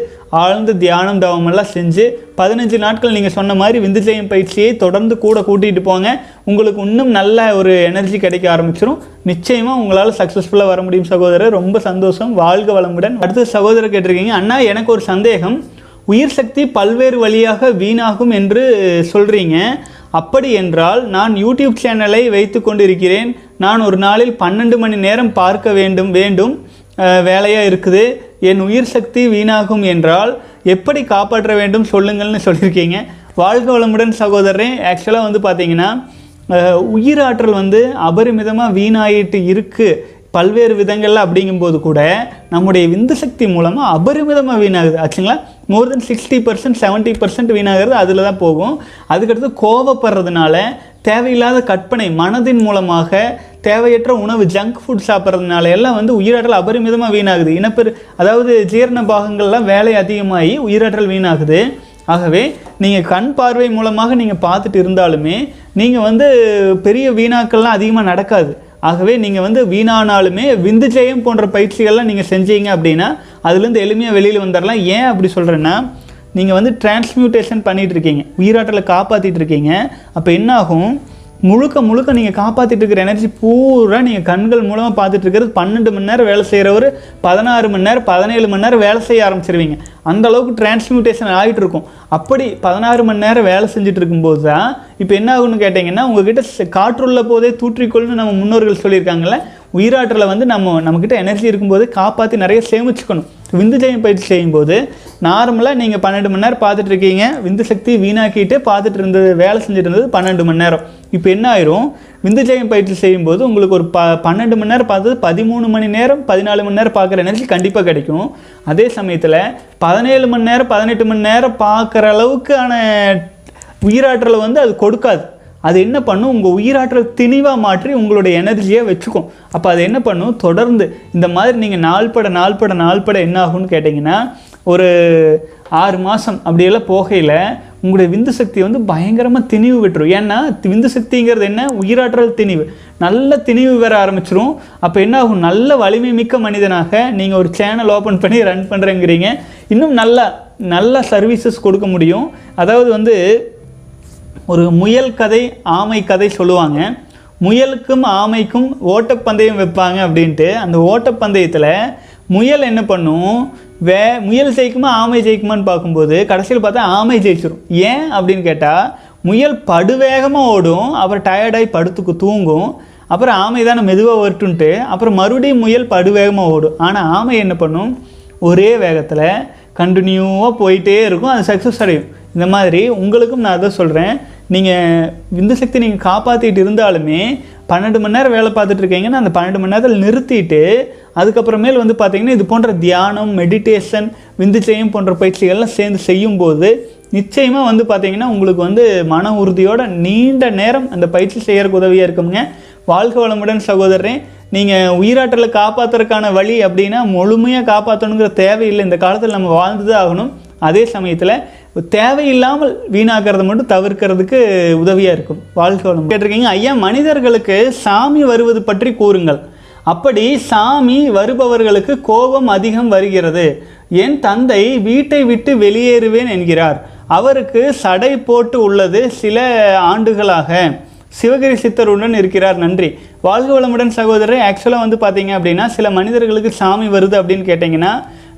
ஆழ்ந்து தியானம் தவம் எல்லாம் செஞ்சு பதினஞ்சு நாட்கள் நீங்கள் சொன்ன மாதிரி விந்துஜயம் பயிற்சியை தொடர்ந்து கூட கூட்டிகிட்டு போங்க. உங்களுக்கு இன்னும் நல்ல ஒரு எனர்ஜி கிடைக்க ஆரம்பிச்சிடும் நிச்சயமாக உங்களால் சக்ஸஸ்ஃபுல்லாக வர முடியும் சகோதரர். ரொம்ப சந்தோஷம். வாழ்க வளமுடன். அடுத்த சகோதரர் கேட்டிருக்கீங்க அண்ணா எனக்கு ஒரு சந்தேகம். உயிர் சக்தி பல்வேறு வழியாக வீணாகும் என்று சொல்கிறீங்க அப்படி என்றால் நான் யூடியூப் சேனலை வைத்து கொண்டிருக்கிறேன். நான் ஒரு நாளில் பன்னெண்டு மணி நேரம் பார்க்க வேண்டும் வேண்டும். வேலையாக இருக்குது. என் உயிர் சக்தி வீணாகும் என்றால் எப்படி காப்பாற்ற வேண்டும் சொல்லுங்கள்னு சொல்லியிருக்கீங்க. வாழ்க வளமுடன் சகோதரரே ஆக்சுவலாக வந்து பார்த்தீங்கன்னா உயிராற்றல் வந்து அபரிமிதமாக வீணாயிட்டு இருக்குது பல்வேறு விதங்கள்ல அப்படிங்கும்போது கூட நம்முடைய விந்து சக்தி மூலமாக அபரிமிதமாக வீணாகுது. ஆச்சுங்களா? More then sixty percent seventy percent வீணாகிறது அதில் தான் போகும். அதுக்கடுத்து கோவப்படுறதுனால தேவையில்லாத கற்பனை மனதின் மூலமாக தேவையற்ற உணவு ஜங்க் ஃபுட் சாப்பிட்றதுனால எல்லாம் வந்து உயிராற்றல் அபரிமிதமாக வீணாகுது. இனப்பெரு அதாவது ஜீரண பாகங்கள்லாம் வேலை அதிகமாகி உயிராற்றல் வீணாகுது. ஆகவே நீங்கள் கண் பார்வை மூலமாக நீங்கள் பார்த்துட்டு இருந்தாலுமே நீங்கள் வந்து பெரிய வீணாக்கள்லாம் அதிகமாக நடக்காது. ஆகவே நீங்கள் வந்து வீணானாலுமே விந்து ஜெயம் போன்ற பயிற்சிகள்லாம் நீங்கள் செஞ்சீங்க அப்படின்னா அதுலேருந்து எளிமையாக வெளியில் வந்துடலாம் ஏன் அப்படி சொல்கிறேன்னா நீங்கள் வந்து டிரான்ஸ்மியூட்டேஷன் பண்ணிகிட்டு இருக்கீங்க உயிராற்றலை காப்பாற்றிட்டு இருக்கீங்க அப்போ என்ன ஆகும் முழுக்க முழுக்க நீங்கள் காப்பாற்றிட்டு இருக்கிற எனர்ஜி பூரா நீங்கள் கண்கள் மூலமாக பார்த்துட்டு இருக்கிறது பன்னெண்டு மணி நேரம் வேலை செய்கிறவர் பதினாறு மணி நேரம் பதினேழு மணி நேரம் வேலை செய்ய ஆரம்பிச்சிருவீங்க. அந்த அளவுக்கு டிரான்ஸ்மியூட்டேஷன் ஆகிட்டு இருக்கும் அப்படி பதினாறு மணி நேரம் வேலை செஞ்சுட்டு இருக்கும்போது தான் இப்போ என்ன ஆகும்னு கேட்டிங்கன்னா உங்ககிட்ட காற்றுள்ள போதே தூற்றிக்கொள்னு நம்ம முன்னோர்கள் சொல்லியிருக்காங்கல்ல உயிராற்றலை வந்து நம்ம நம்மக்கிட்ட எனர்ஜி இருக்கும்போது காப்பாற்றி நிறைய சேமிச்சுக்கணும். விந்து ஜெயம் பயிற்சி செய்யும்போது நார்மலாக நீங்கள் பன்னெண்டு மணி நேரம் பார்த்துட்டு இருக்கீங்க. விந்து சக்தி வீணாக்கிட்டு பார்த்துட்டு இருந்தது வேலை செஞ்சுட்டு இருந்தது பன்னெண்டு மணி நேரம். இப்போ என்ன ஆயிரும்? விந்து ஜெயம் பயிற்சி செய்யும்போது உங்களுக்கு ஒரு ப பன்னெண்டு மணி நேரம் பார்த்தது பதிமூணு மணி நேரம் பதினாலு மணி நேரம் பார்க்குற எனர்ஜி கண்டிப்பாக கிடைக்கும். அதே சமயத்தில் பதினேழு மணி நேரம் பதினெட்டு மணி நேரம் பார்க்குற அளவுக்கான உயிராற்றலை வந்து அது கொடுக்காது. அது என்ன பண்ணும்? உங்கள் உயிராற்றல் திணிவாக மாற்றி உங்களுடைய எனர்ஜியை வச்சுக்கும். அப்போ அது என்ன பண்ணும்? தொடர்ந்து இந்த மாதிரி நீங்கள் நாள்பட நாள்பட நாள்பட என்ன ஆகும்னு கேட்டிங்கன்னா ஒரு ஆறு மாதம் அப்படியெல்லாம் போகையில் உங்களுடைய விந்து சக்தி வந்து பயங்கரமாக திணிவு விட்டுரும். ஏன்னா விந்து சக்திங்கிறது என்ன? உயிராற்றல் திணிவு. நல்ல திணிவு வர ஆரம்பிச்சிரும். அப்போ என்ன ஆகும்? நல்ல வலிமை மிக்க மனிதனாக நீங்கள் ஒரு சேனல் ஓப்பன் பண்ணி ரன் பண்ணுறேங்கிறீங்க இன்னும் நல்லா நல்ல சர்வீசஸ் கொடுக்க முடியும். அதாவது வந்து ஒரு முயல் கதை ஆமை கதை சொல்லுவாங்க. முயலுக்கும் ஆமைக்கும் ஓட்டப்பந்தயம் வைப்பாங்க அப்படின்ட்டு அந்த ஓட்டப்பந்தயத்தில் முயல் என்ன பண்ணும்? வே முயல் ஜெயிக்குமா ஆமை ஜெயிக்குமான்னு பார்க்கும்போது கடைசியில் பார்த்தா ஆமை ஜெயிச்சிடும் ஏன் அப்படின்னு கேட்டால் முயல் படுவேகமாக ஓடும் அப்புறம் டயர்டாகி படுத்துக்கு தூங்கும். அப்புறம் ஆமை தானே மெதுவாக வரட்டுன்ட்டு அப்புறம் மறுபடியும் முயல் படுவேகமாக ஓடும். ஆனால் ஆமை என்ன பண்ணும்? ஒரே வேகத்தில் கண்டினியூவாக போயிட்டே இருக்கும் அது சக்ஸஸ் அடையும். இந்த மாதிரி உங்களுக்கும் நான் அதை சொல்கிறேன் நீங்கள் விந்து சக்தி நீங்கள் காப்பாற்றிட்டு இருந்தாலுமே பன்னெண்டு மணி நேரம் வேலை பார்த்துட்டு இருக்கீங்கன்னா அந்த பன்னெண்டு மணி நேரத்தில் நிறுத்திட்டு அதுக்கப்புறமேல் வந்து பார்த்தீங்கன்னா இது போன்ற தியானம் மெடிடேஷன் விந்து செய்யும் போன்ற பயிற்சிகள்லாம் சேர்ந்து செய்யும்போது நிச்சயமாக வந்து பார்த்தீங்கன்னா உங்களுக்கு வந்து மன உறுதியோட நீண்ட நேரம் அந்த பயிற்சி செய்கிறக்கு உதவியாக இருக்குங்க. வாழ்க வளமுடன் சகோதரரே. நீங்கள் உயிராற்றலை காப்பாற்றுறதுக்கான வழி அப்படின்னா முழுமையாக காப்பாற்றணுங்கிற தேவையில்லை. இந்த காலத்தில் நம்ம வாழ்ந்து தான் ஆகணும். அதே சமயத்தில் தேவையில்லாமல் வீணாக்கிறத மட்டும் தவிர்க்கிறதுக்கு உதவியாக இருக்கும். வாழ்க வளம் கேட்டிருக்கீங்க ஐயா மனிதர்களுக்கு சாமி வருவது பற்றி கூறுங்கள். அப்படி சாமி வருபவர்களுக்கு கோபம் அதிகம் வருகிறது. என் தந்தை வீட்டை விட்டு வெளியேறுவேன் என்கிறார். அவருக்கு சடை போட்டு உள்ளது சில ஆண்டுகளாக. சிவகிரி சித்தருடன் இருக்கிறார். நன்றி. வாழ்க வளமுடன் சகோதரர் ஆக்சுவலாக வந்து பார்த்தீங்க அப்படின்னா சில மனிதர்களுக்கு சாமி வருது அப்படின்னு கேட்டிங்கன்னா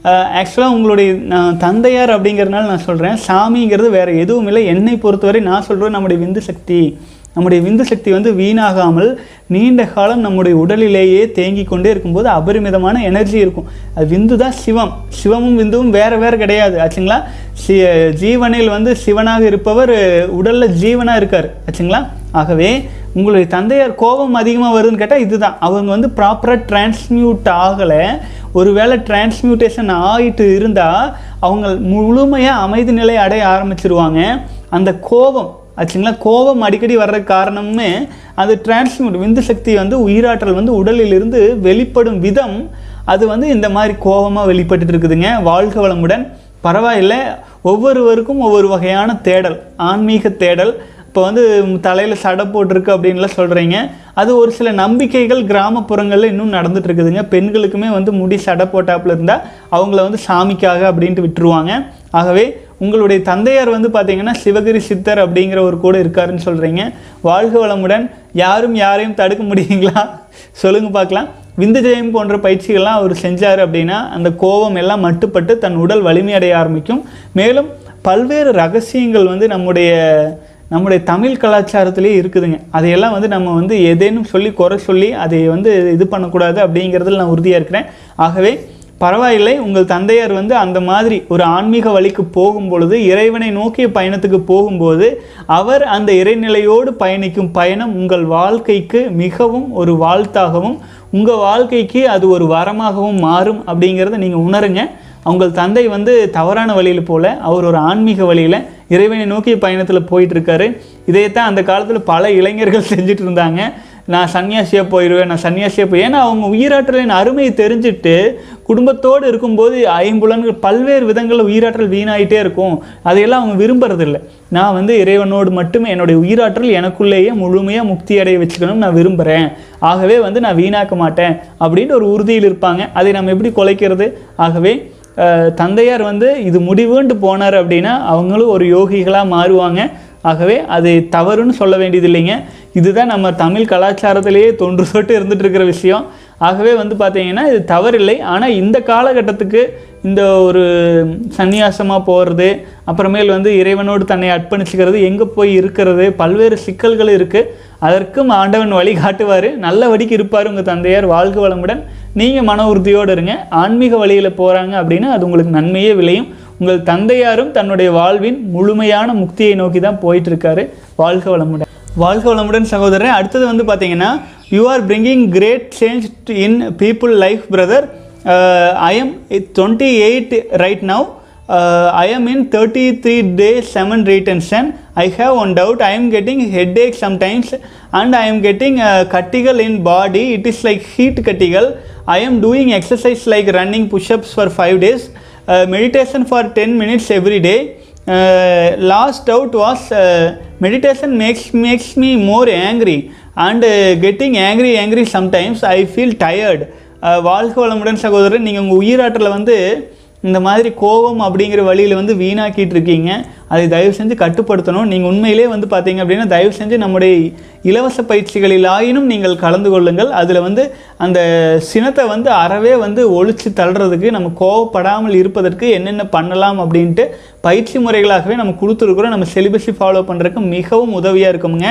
ஆக்சுவலாக உங்களுடைய நான் தந்தையார் அப்படிங்கிறதுனால நான் சொல்கிறேன் சாமிங்கிறது வேறு எதுவும் இல்லை. என்னை பொறுத்தவரை நான் சொல்கிறேன் நம்முடைய விந்து சக்தி. நம்முடைய விந்து சக்தி வந்து வீணாகாமல் நீண்ட காலம் நம்முடைய உடலிலேயே தேங்கி கொண்டே இருக்கும்போது அபரிமிதமான எனர்ஜி இருக்கும். அது விந்து தான் சிவம். சிவமும் விந்துவும் வேறு வேறு கிடையாது. ஆச்சுங்களா? சி ஜீவனில் வந்து சிவனாக இருப்பவர் உடலில் ஜீவனாக இருக்கார். ஆச்சுங்களா? ஆகவே உங்களுடைய தந்தையார் கோபம் அதிகமாக வருதுன்னு கேட்டால் இதுதான். அவங்க வந்து ப்ராப்பராக டிரான்ஸ்மியூட் ஆகலை. ஒருவேளை டிரான்ஸ்மியூட்டேஷன் ஆகிட்டு இருந்தால் அவங்க முழுமையாக அமைதி நிலை அடைய ஆரம்பிச்சிருவாங்க. அந்த கோபம் ஆச்சுங்களா? கோபம் அடிக்கடி வர்றதுக்கு காரணமே அது டிரான்ஸ்மியூட் விந்து சக்தி வந்து உயிராற்றல் வந்து உடலிலிருந்து வெளிப்படும் விதம் அது வந்து இந்த மாதிரி கோபமாக வெளிப்பட்டு இருக்குதுங்க. வாழ்க வளமுடன். பரவாயில்ல. ஒவ்வொருவருக்கும் ஒவ்வொரு வகையான தேடல் ஆன்மீக தேடல் இப்போ வந்து தலையில் சடை போட்டிருக்கு அப்படின்லாம் சொல்கிறீங்க அது ஒரு சில நம்பிக்கைகள் கிராமப்புறங்களில் இன்னும் நடந்துட்டு இருக்குதுங்க பெண்களுக்குமே வந்து முடி சடை போட்டாப்புல இருந்தால் அவங்கள வந்து சாமிக்காக அப்படின்ட்டு விட்டுருவாங்க. ஆகவே உங்களுடைய தந்தையார் வந்து பார்த்தீங்கன்னா சிவகிரி சித்தர் அப்படிங்கிற ஒரு கூட இருக்காருன்னு சொல்கிறீங்க வாழ்க வளமுடன். யாரும் யாரையும் தடுக்க முடியுங்களா? சொல்லுங்கள் பார்க்கலாம் விந்து ஜெயம் போன்ற பயிற்சிகள்லாம் அவர் செஞ்சார் அப்படின்னா அந்த கோபம் எல்லாம் மட்டுப்பட்டு தன் உடல் வலிமையடைய ஆரம்பிக்கும். மேலும் பல்வேறு ரகசியங்கள் வந்து நம்முடைய நம்முடைய தமிழ் கலாச்சாரத்திலே இருக்குதுங்க. அதையெல்லாம் வந்து நம்ம வந்து எதேனும் சொல்லி குறை சொல்லி அதை வந்து இது பண்ணக்கூடாது அப்படிங்கிறதுல நான் உறுதியாக இருக்கிறேன். ஆகவே பரவாயில்லை உங்கள் தந்தையார் வந்து அந்த மாதிரி ஒரு ஆன்மீக வழிக்கு போகும் பொழுது இறைவனை நோக்கிய பயணத்துக்கு போகும்போது அவர் அந்த இறைநிலையோடு பயணிக்கும் பயணம் உங்கள் வாழ்க்கைக்கு மிகவும் ஒரு வாழ்த்தாகவும் உங்கள் வாழ்க்கைக்கு அது ஒரு வரமாகவும் மாறும் அப்படிங்கிறத நீங்கள் உணருங்க. உங்கள் தந்தை வந்து தவறான வழியில் போல அவர் ஒரு ஆன்மீக வழியில் இறைவனை நோக்கிய பயணத்தில் போயிட்டுருக்காரு. இதைத்தான் அந்த காலத்தில் பல இளைஞர்கள் செஞ்சுட்டு இருந்தாங்க நான் சன்னியாசியாக போயிடுவேன் நான் சன்னியாசியாக போய் ஏன்னா அவங்க உயிராற்றலின் அருமையை தெரிஞ்சுட்டு குடும்பத்தோடு இருக்கும்போது ஐம்புலன்கள் பல்வேறு விதங்களில் உயிராற்றல் வீணாயிட்டே இருக்கும். அதையெல்லாம் அவங்க விரும்புறதில்ல. நான் வந்து இறைவனோடு மட்டுமே என்னுடைய உயிராற்றல் எனக்குள்ளேயே முழுமையாக முக்தி அடைய வச்சுக்கணும்னு நான் விரும்புகிறேன் ஆகவே வந்து நான் வீணாக்க மாட்டேன். அப்படின்ட்டு ஒரு உறுதியில் இருப்பாங்க. அதை நம்ம எப்படி குலைக்கிறது? ஆகவே தந்தையார் வந்து இது முடிவுன்ட்டு போனார் அப்படின்னா அவங்களும் ஒரு யோகிகளாக மாறுவாங்க. ஆகவே அது தவறுன்னு சொல்ல வேண்டியது இல்லைங்க இதுதான் நம்ம தமிழ் கலாச்சாரத்திலேயே தொன்று தொட்டு இருந்துகிட்டு இருக்கிற விஷயம். ஆகவே வந்து பார்த்திங்கன்னா இது தவறில்லை. ஆனால் இந்த காலகட்டத்துக்கு இந்த ஒரு சந்நியாசமாக போகிறது அப்புறமேல் வந்து இறைவனோடு தன்னை அர்ப்பணிச்சுக்கிறது எங்கே போய் இருக்கிறது பல்வேறு சிக்கல்கள் இருக்குது அதற்கும் ஆண்டவன் வழி காட்டுவார் நல்ல வழிக்கு இருப்பார் உங்கள் தந்தையார். வாழ்க வளமுடன். நீங்கள் மன உறுதியோடு இருங்க. ஆன்மீக வழியில் போகிறாங்க அப்படின்னா அது உங்களுக்கு நன்மையே விளையும். உங்கள் தந்தையாரும் தன்னுடைய வாழ்வின் முழுமையான முக்தியை நோக்கி தான் போயிட்டு இருக்காரு வாழ்க வளமுடன். வாழ்க வளமுடன் சகோதரன் அடுத்தது வந்து பார்த்தீங்கன்னா you are bringing great change in people life brother I am twenty eight right now uh, I am in 33 days 7 retention. I have one doubt. I am getting headache sometimes and I am getting uh, cuticle in body. It is like heat cuticle. I am doing exercise like running push-ups for 5 days. Uh, meditation for 10 minutes every day. Uh, last doubt was uh, meditation makes makes me more angry and uh, getting angry angry sometimes I feel tired. Uh, வாழ்க வளமுடன் சகோதரன் நீங்கள் உங்கள் உயிராற்றலை வந்து இந்த மாதிரி கோபம் அப்படிங்கிற வழியில் வந்து வீணாக்கிட்டு இருக்கீங்க. அதை தயவு செஞ்சு கட்டுப்படுத்தணும். நீங்கள் உண்மையிலே வந்து பார்த்தீங்க அப்படின்னா தயவு செஞ்சு நம்முடைய இலவச பயிற்சிகளில் ஆயினும் நீங்கள் கலந்து கொள்ளுங்கள். அதில் வந்து அந்த சினத்தை வந்து அறவே வந்து ஒழிச்சு தள்ளுறதுக்கு நம்ம கோவப்படாமல் இருப்பதற்கு என்னென்ன பண்ணலாம் அப்படின்ட்டு பயிற்சி முறைகளாகவே நம்ம கொடுத்துருக்குறோம். நம்ம செலிபஸை ஃபாலோ பண்ணுறதுக்கு மிகவும் உதவியாக இருக்குங்க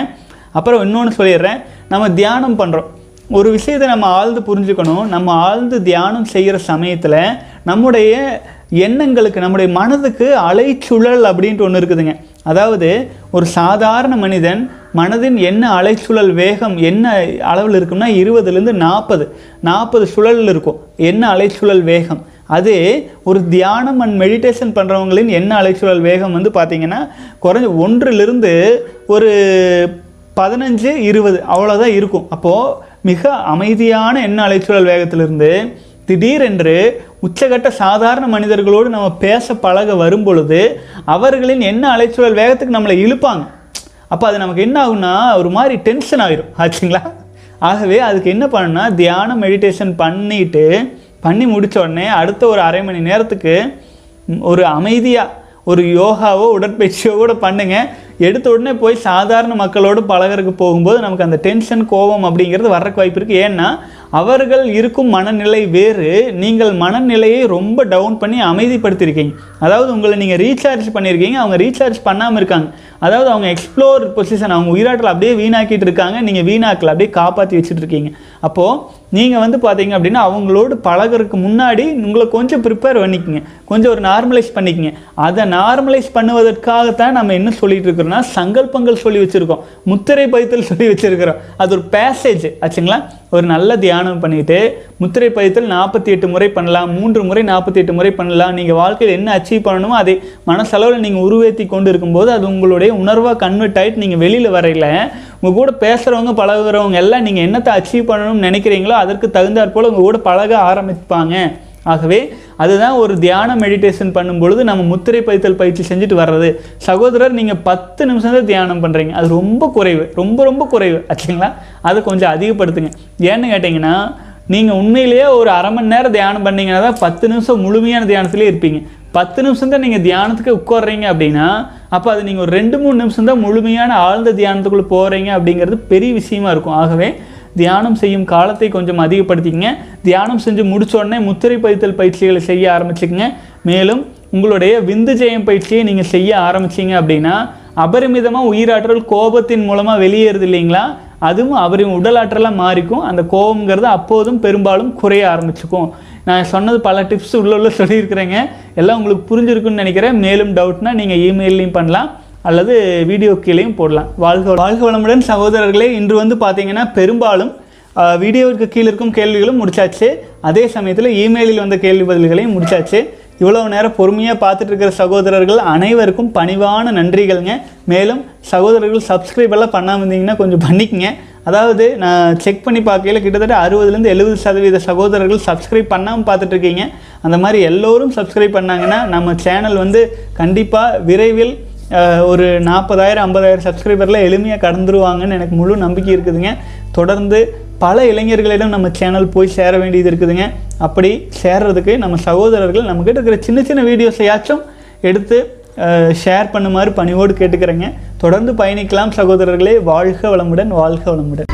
அப்புறம் இன்னொன்று சொல்லிடுறேன். நம்ம தியானம் பண்ணுறோம் ஒரு விஷயத்தை நம்ம ஆழ்ந்து புரிஞ்சுக்கணும். நம்ம ஆழ்ந்து தியானம் செய்கிற சமயத்தில் நம்முடைய எண்ணங்களுக்கு நம்முடைய மனதுக்கு அலைச்சுழல் அப்படின்ட்டு ஒன்று இருக்குதுங்க. அதாவது ஒரு சாதாரண மனிதன் மனதின் என்ன அலைச்சுழல் வேகம் என்ன அளவில் இருக்கும்னா இருபதுலேருந்து நாற்பது. நாற்பது சுழல் இருக்கும். என்ன அலைச்சுழல் வேகம்? அது ஒரு தியானம் அண்ட் மெடிடேஷன் பண்ணுறவங்களின் எண்ண அலைச்சுழல் வேகம் வந்து பார்த்திங்கன்னா குறைஞ்ச ஒன்றிலிருந்து ஒரு பதினஞ்சு இருபது அவ்வளோதான் இருக்கும். அப்போது மிக அமைதியான எண்ண அலைச்சுழல் வேகத்திலிருந்து திடீரென்று உச்சகட்ட சாதாரண மனிதர்களோடு நம்ம பேச பழக வரும் பொழுது அவர்களின் என்ன அலைச்சூழல் வேகத்துக்கு நம்மளை இழுப்பாங்க. அப்போ அது நமக்கு என்ன ஆகும்னா ஒரு மாதிரி டென்ஷன் ஆகிரும் ஆச்சுங்களா? ஆகவே அதுக்கு என்ன பண்ணணும்னா தியானம் மெடிடேஷன் பண்ணிட்டு பண்ணி முடித்த உடனே அடுத்த ஒரு அரை மணி நேரத்துக்கு ஒரு அமைதியாக ஒரு யோகாவோ உடற்பயிற்சியோ கூட பண்ணுங்க. எடுத்த உடனே போய் சாதாரண மக்களோடு பழகிறதுக்கு போகும்போது நமக்கு அந்த டென்ஷன் கோபம் அப்படிங்கிறது வர்றக்கு வாய்ப்பு இருக்குது ஏன்னா அவர்கள் இருக்கும் மனநிலை வேறு. நீங்கள் மனநிலையை ரொம்ப டவுன் பண்ணி அமைதிப்படுத்தியிருக்கீங்க. அதாவது உங்களை நீங்கள் ரீசார்ஜ் பண்ணியிருக்கீங்க அவங்க ரீசார்ஜ் பண்ணாமல் இருக்காங்க. அதாவது அவங்க எக்ஸ்ப்ளோர் பொசிஷன் அவங்க உயிராட்டில் அப்படியே வீணாக்கிட்டு இருக்காங்க. நீங்கள் வீணாக்கல அப்படியே காப்பாற்றி வச்சுட்டு இருக்கீங்க அப்போது நீங்கள் வந்து பார்த்தீங்க அப்படின்னா அவங்களோடு பழகிறதுக்கு முன்னாடி உங்களை கொஞ்சம் ப்ரிப்பேர் பண்ணிக்கங்க. கொஞ்சம் ஒரு நார்மலைஸ் பண்ணிக்கங்க. அதை நார்மலைஸ் பண்ணுவதற்காகத்தான் நம்ம என்ன சொல்லிகிட்டு இருக்கிறோம்னா சங்கல்பங்கள் சொல்லி வச்சுருக்கோம். முத்திரை பதித்தல் சொல்லி வச்சுருக்கிறோம். அது ஒரு பேசேஜ் ஆச்சுங்களா? ஒரு நல்ல தியானம் பண்ணிவிட்டு முத்திரை பதித்தல் நாற்பத்தி எட்டு முறை பண்ணலாம் மூன்று முறை நாற்பத்தி எட்டு முறை பண்ணலாம். நீங்கள் வாழ்க்கையில் என்ன அச்சீவ் பண்ணணுமோ அதை மனசளவில் நீங்கள் உருவேற்றி கொண்டு இருக்கும்போது அது உங்களுடைய உணர்வாக கன்வெர்ட் ஆகிட்டு நீங்கள் வெளியில் வரையில உங்கள் கூட பேசுகிறவங்க பழகுறவங்க எல்லாம் நீங்கள் என்னத்தை அச்சீவ் பண்ணணும்னு நினைக்கிறீங்களோ அதற்கு தகுந்தாற்போல் உங்கள் கூட பழக ஆரம்பிப்பாங்க. ஆகவே அதுதான் ஒரு தியான மெடிடேஷன் பண்ணும்பொழுது நம்ம முத்திரை பதித்தல் பயிற்சி செஞ்சுட்டு வர்றது. சகோதரர் நீங்கள் பத்து நிமிஷம் தான் தியானம் பண்ணுறீங்க அது ரொம்ப குறைவு. ரொம்ப ரொம்ப குறைவு. ஆச்சுங்களா? அதை கொஞ்சம் அதிகப்படுத்துங்க. ஏன்னு கேட்டிங்கன்னா நீங்கள் உண்மையிலேயே ஒரு அரை மணி நேரம் தியானம் பண்ணீங்கன்னா தான் பத்து நிமிஷம் முழுமையான தியானத்திலே இருப்பீங்க. பத்து நிமிஷம் தான் நீங்கள் தியானத்துக்கு உட்கார்றீங்க அப்படின்னா அப்போ அது நீங்கள் ஒரு ரெண்டு மூணு நிமிஷம் தான் முழுமையான ஆழ்ந்த தியானத்துக்குள்ளே போகிறீங்க அப்படிங்கிறது பெரிய விஷயமா இருக்கும். ஆகவே தியானம் செய்யும் காலத்தை கொஞ்சம் அதிகப்படுத்திக்கங்க. தியானம் செஞ்சு முடிச்சோடனே முத்திரை பதித்தல் பயிற்சிகளை செய்ய ஆரம்பிச்சுக்கங்க. மேலும் உங்களுடைய விந்து ஜெயம் பயிற்சியை நீங்கள் செய்ய ஆரம்பிச்சீங்க அப்படின்னா அபரிமிதமாக உயிராற்றல் கோபத்தின் மூலமாக வெளியேறுது இல்லைங்களா? அதுவும் அவரின் உடலாற்றலாக மாறிக்கும். அந்த கோபங்கிறது அப்போதும் பெரும்பாலும் குறைய ஆரம்பிச்சுக்கும். நான் சொன்னது பல டிப்ஸ் உள்ள உள்ள சொல்லியிருக்கிறேங்க. எல்லாம் உங்களுக்கு புரிஞ்சிருக்குன்னு நினைக்கிறேன். மேலும் டவுட்னா நீங்கள் இமெயிலையும் பண்ணலாம். அல்லது வீடியோ கீழேயும் போடலாம். வாழ்க வாழ்க வளமுடன் சகோதரர்களே இன்று வந்து பார்த்தீங்கன்னா பெரும்பாலும் வீடியோவுக்கு கீழே இருக்கும் கேள்விகளும் முடிச்சாச்சு. அதே சமயத்தில் இமெயிலில் வந்த கேள்வி பதில்களையும் முடிச்சாச்சு. இவ்வளோ நேரம் பொறுமையாக பார்த்துட்டு இருக்கிற சகோதரர்கள் அனைவருக்கும் பணிவான நன்றிகள்ங்க. மேலும் சகோதரர்கள் சப்ஸ்கிரைப் எல்லாம் பண்ணாமல் இருந்தீங்கன்னா கொஞ்சம் பண்ணிக்கங்க. அதாவது நான் செக் பண்ணி பார்க்கையில் கிட்டத்தட்ட அறுபதுலேருந்து எழுபது சதவீத சகோதரர்கள் சப்ஸ்கிரைப் பண்ணாமல் பார்த்துட்ருக்கீங்க அந்த மாதிரி எல்லோரும் சப்ஸ்கிரைப் பண்ணாங்கன்னா நம்ம சேனல் வந்து கண்டிப்பாக விரைவில் ஒரு நாற்பதாயிரம் ஐம்பதாயிரம் சப்ஸ்கிரைபரில் எளிமையாக கடந்துருவாங்கன்னு எனக்கு முழு நம்பிக்கை இருக்குதுங்க. தொடர்ந்து பல இளைஞர்களிடம் நம்ம சேனல் போய் சேர வேண்டியது இருக்குதுங்க. அப்படி சேர்றதுக்கு நம்ம சகோதரர்கள் நம்மக்கிட்ட இருக்கிற சின்ன சின்ன வீடியோஸையாச்சும் எடுத்து ஷேர் பண்ணுமாறு பணிவோடு கேட்டுக்கிறேங்க. தொடர்ந்து பயணிக்கலாம் சகோதரர்களே. வாழ்க வளமுடன் வாழ்க வளமுடன்.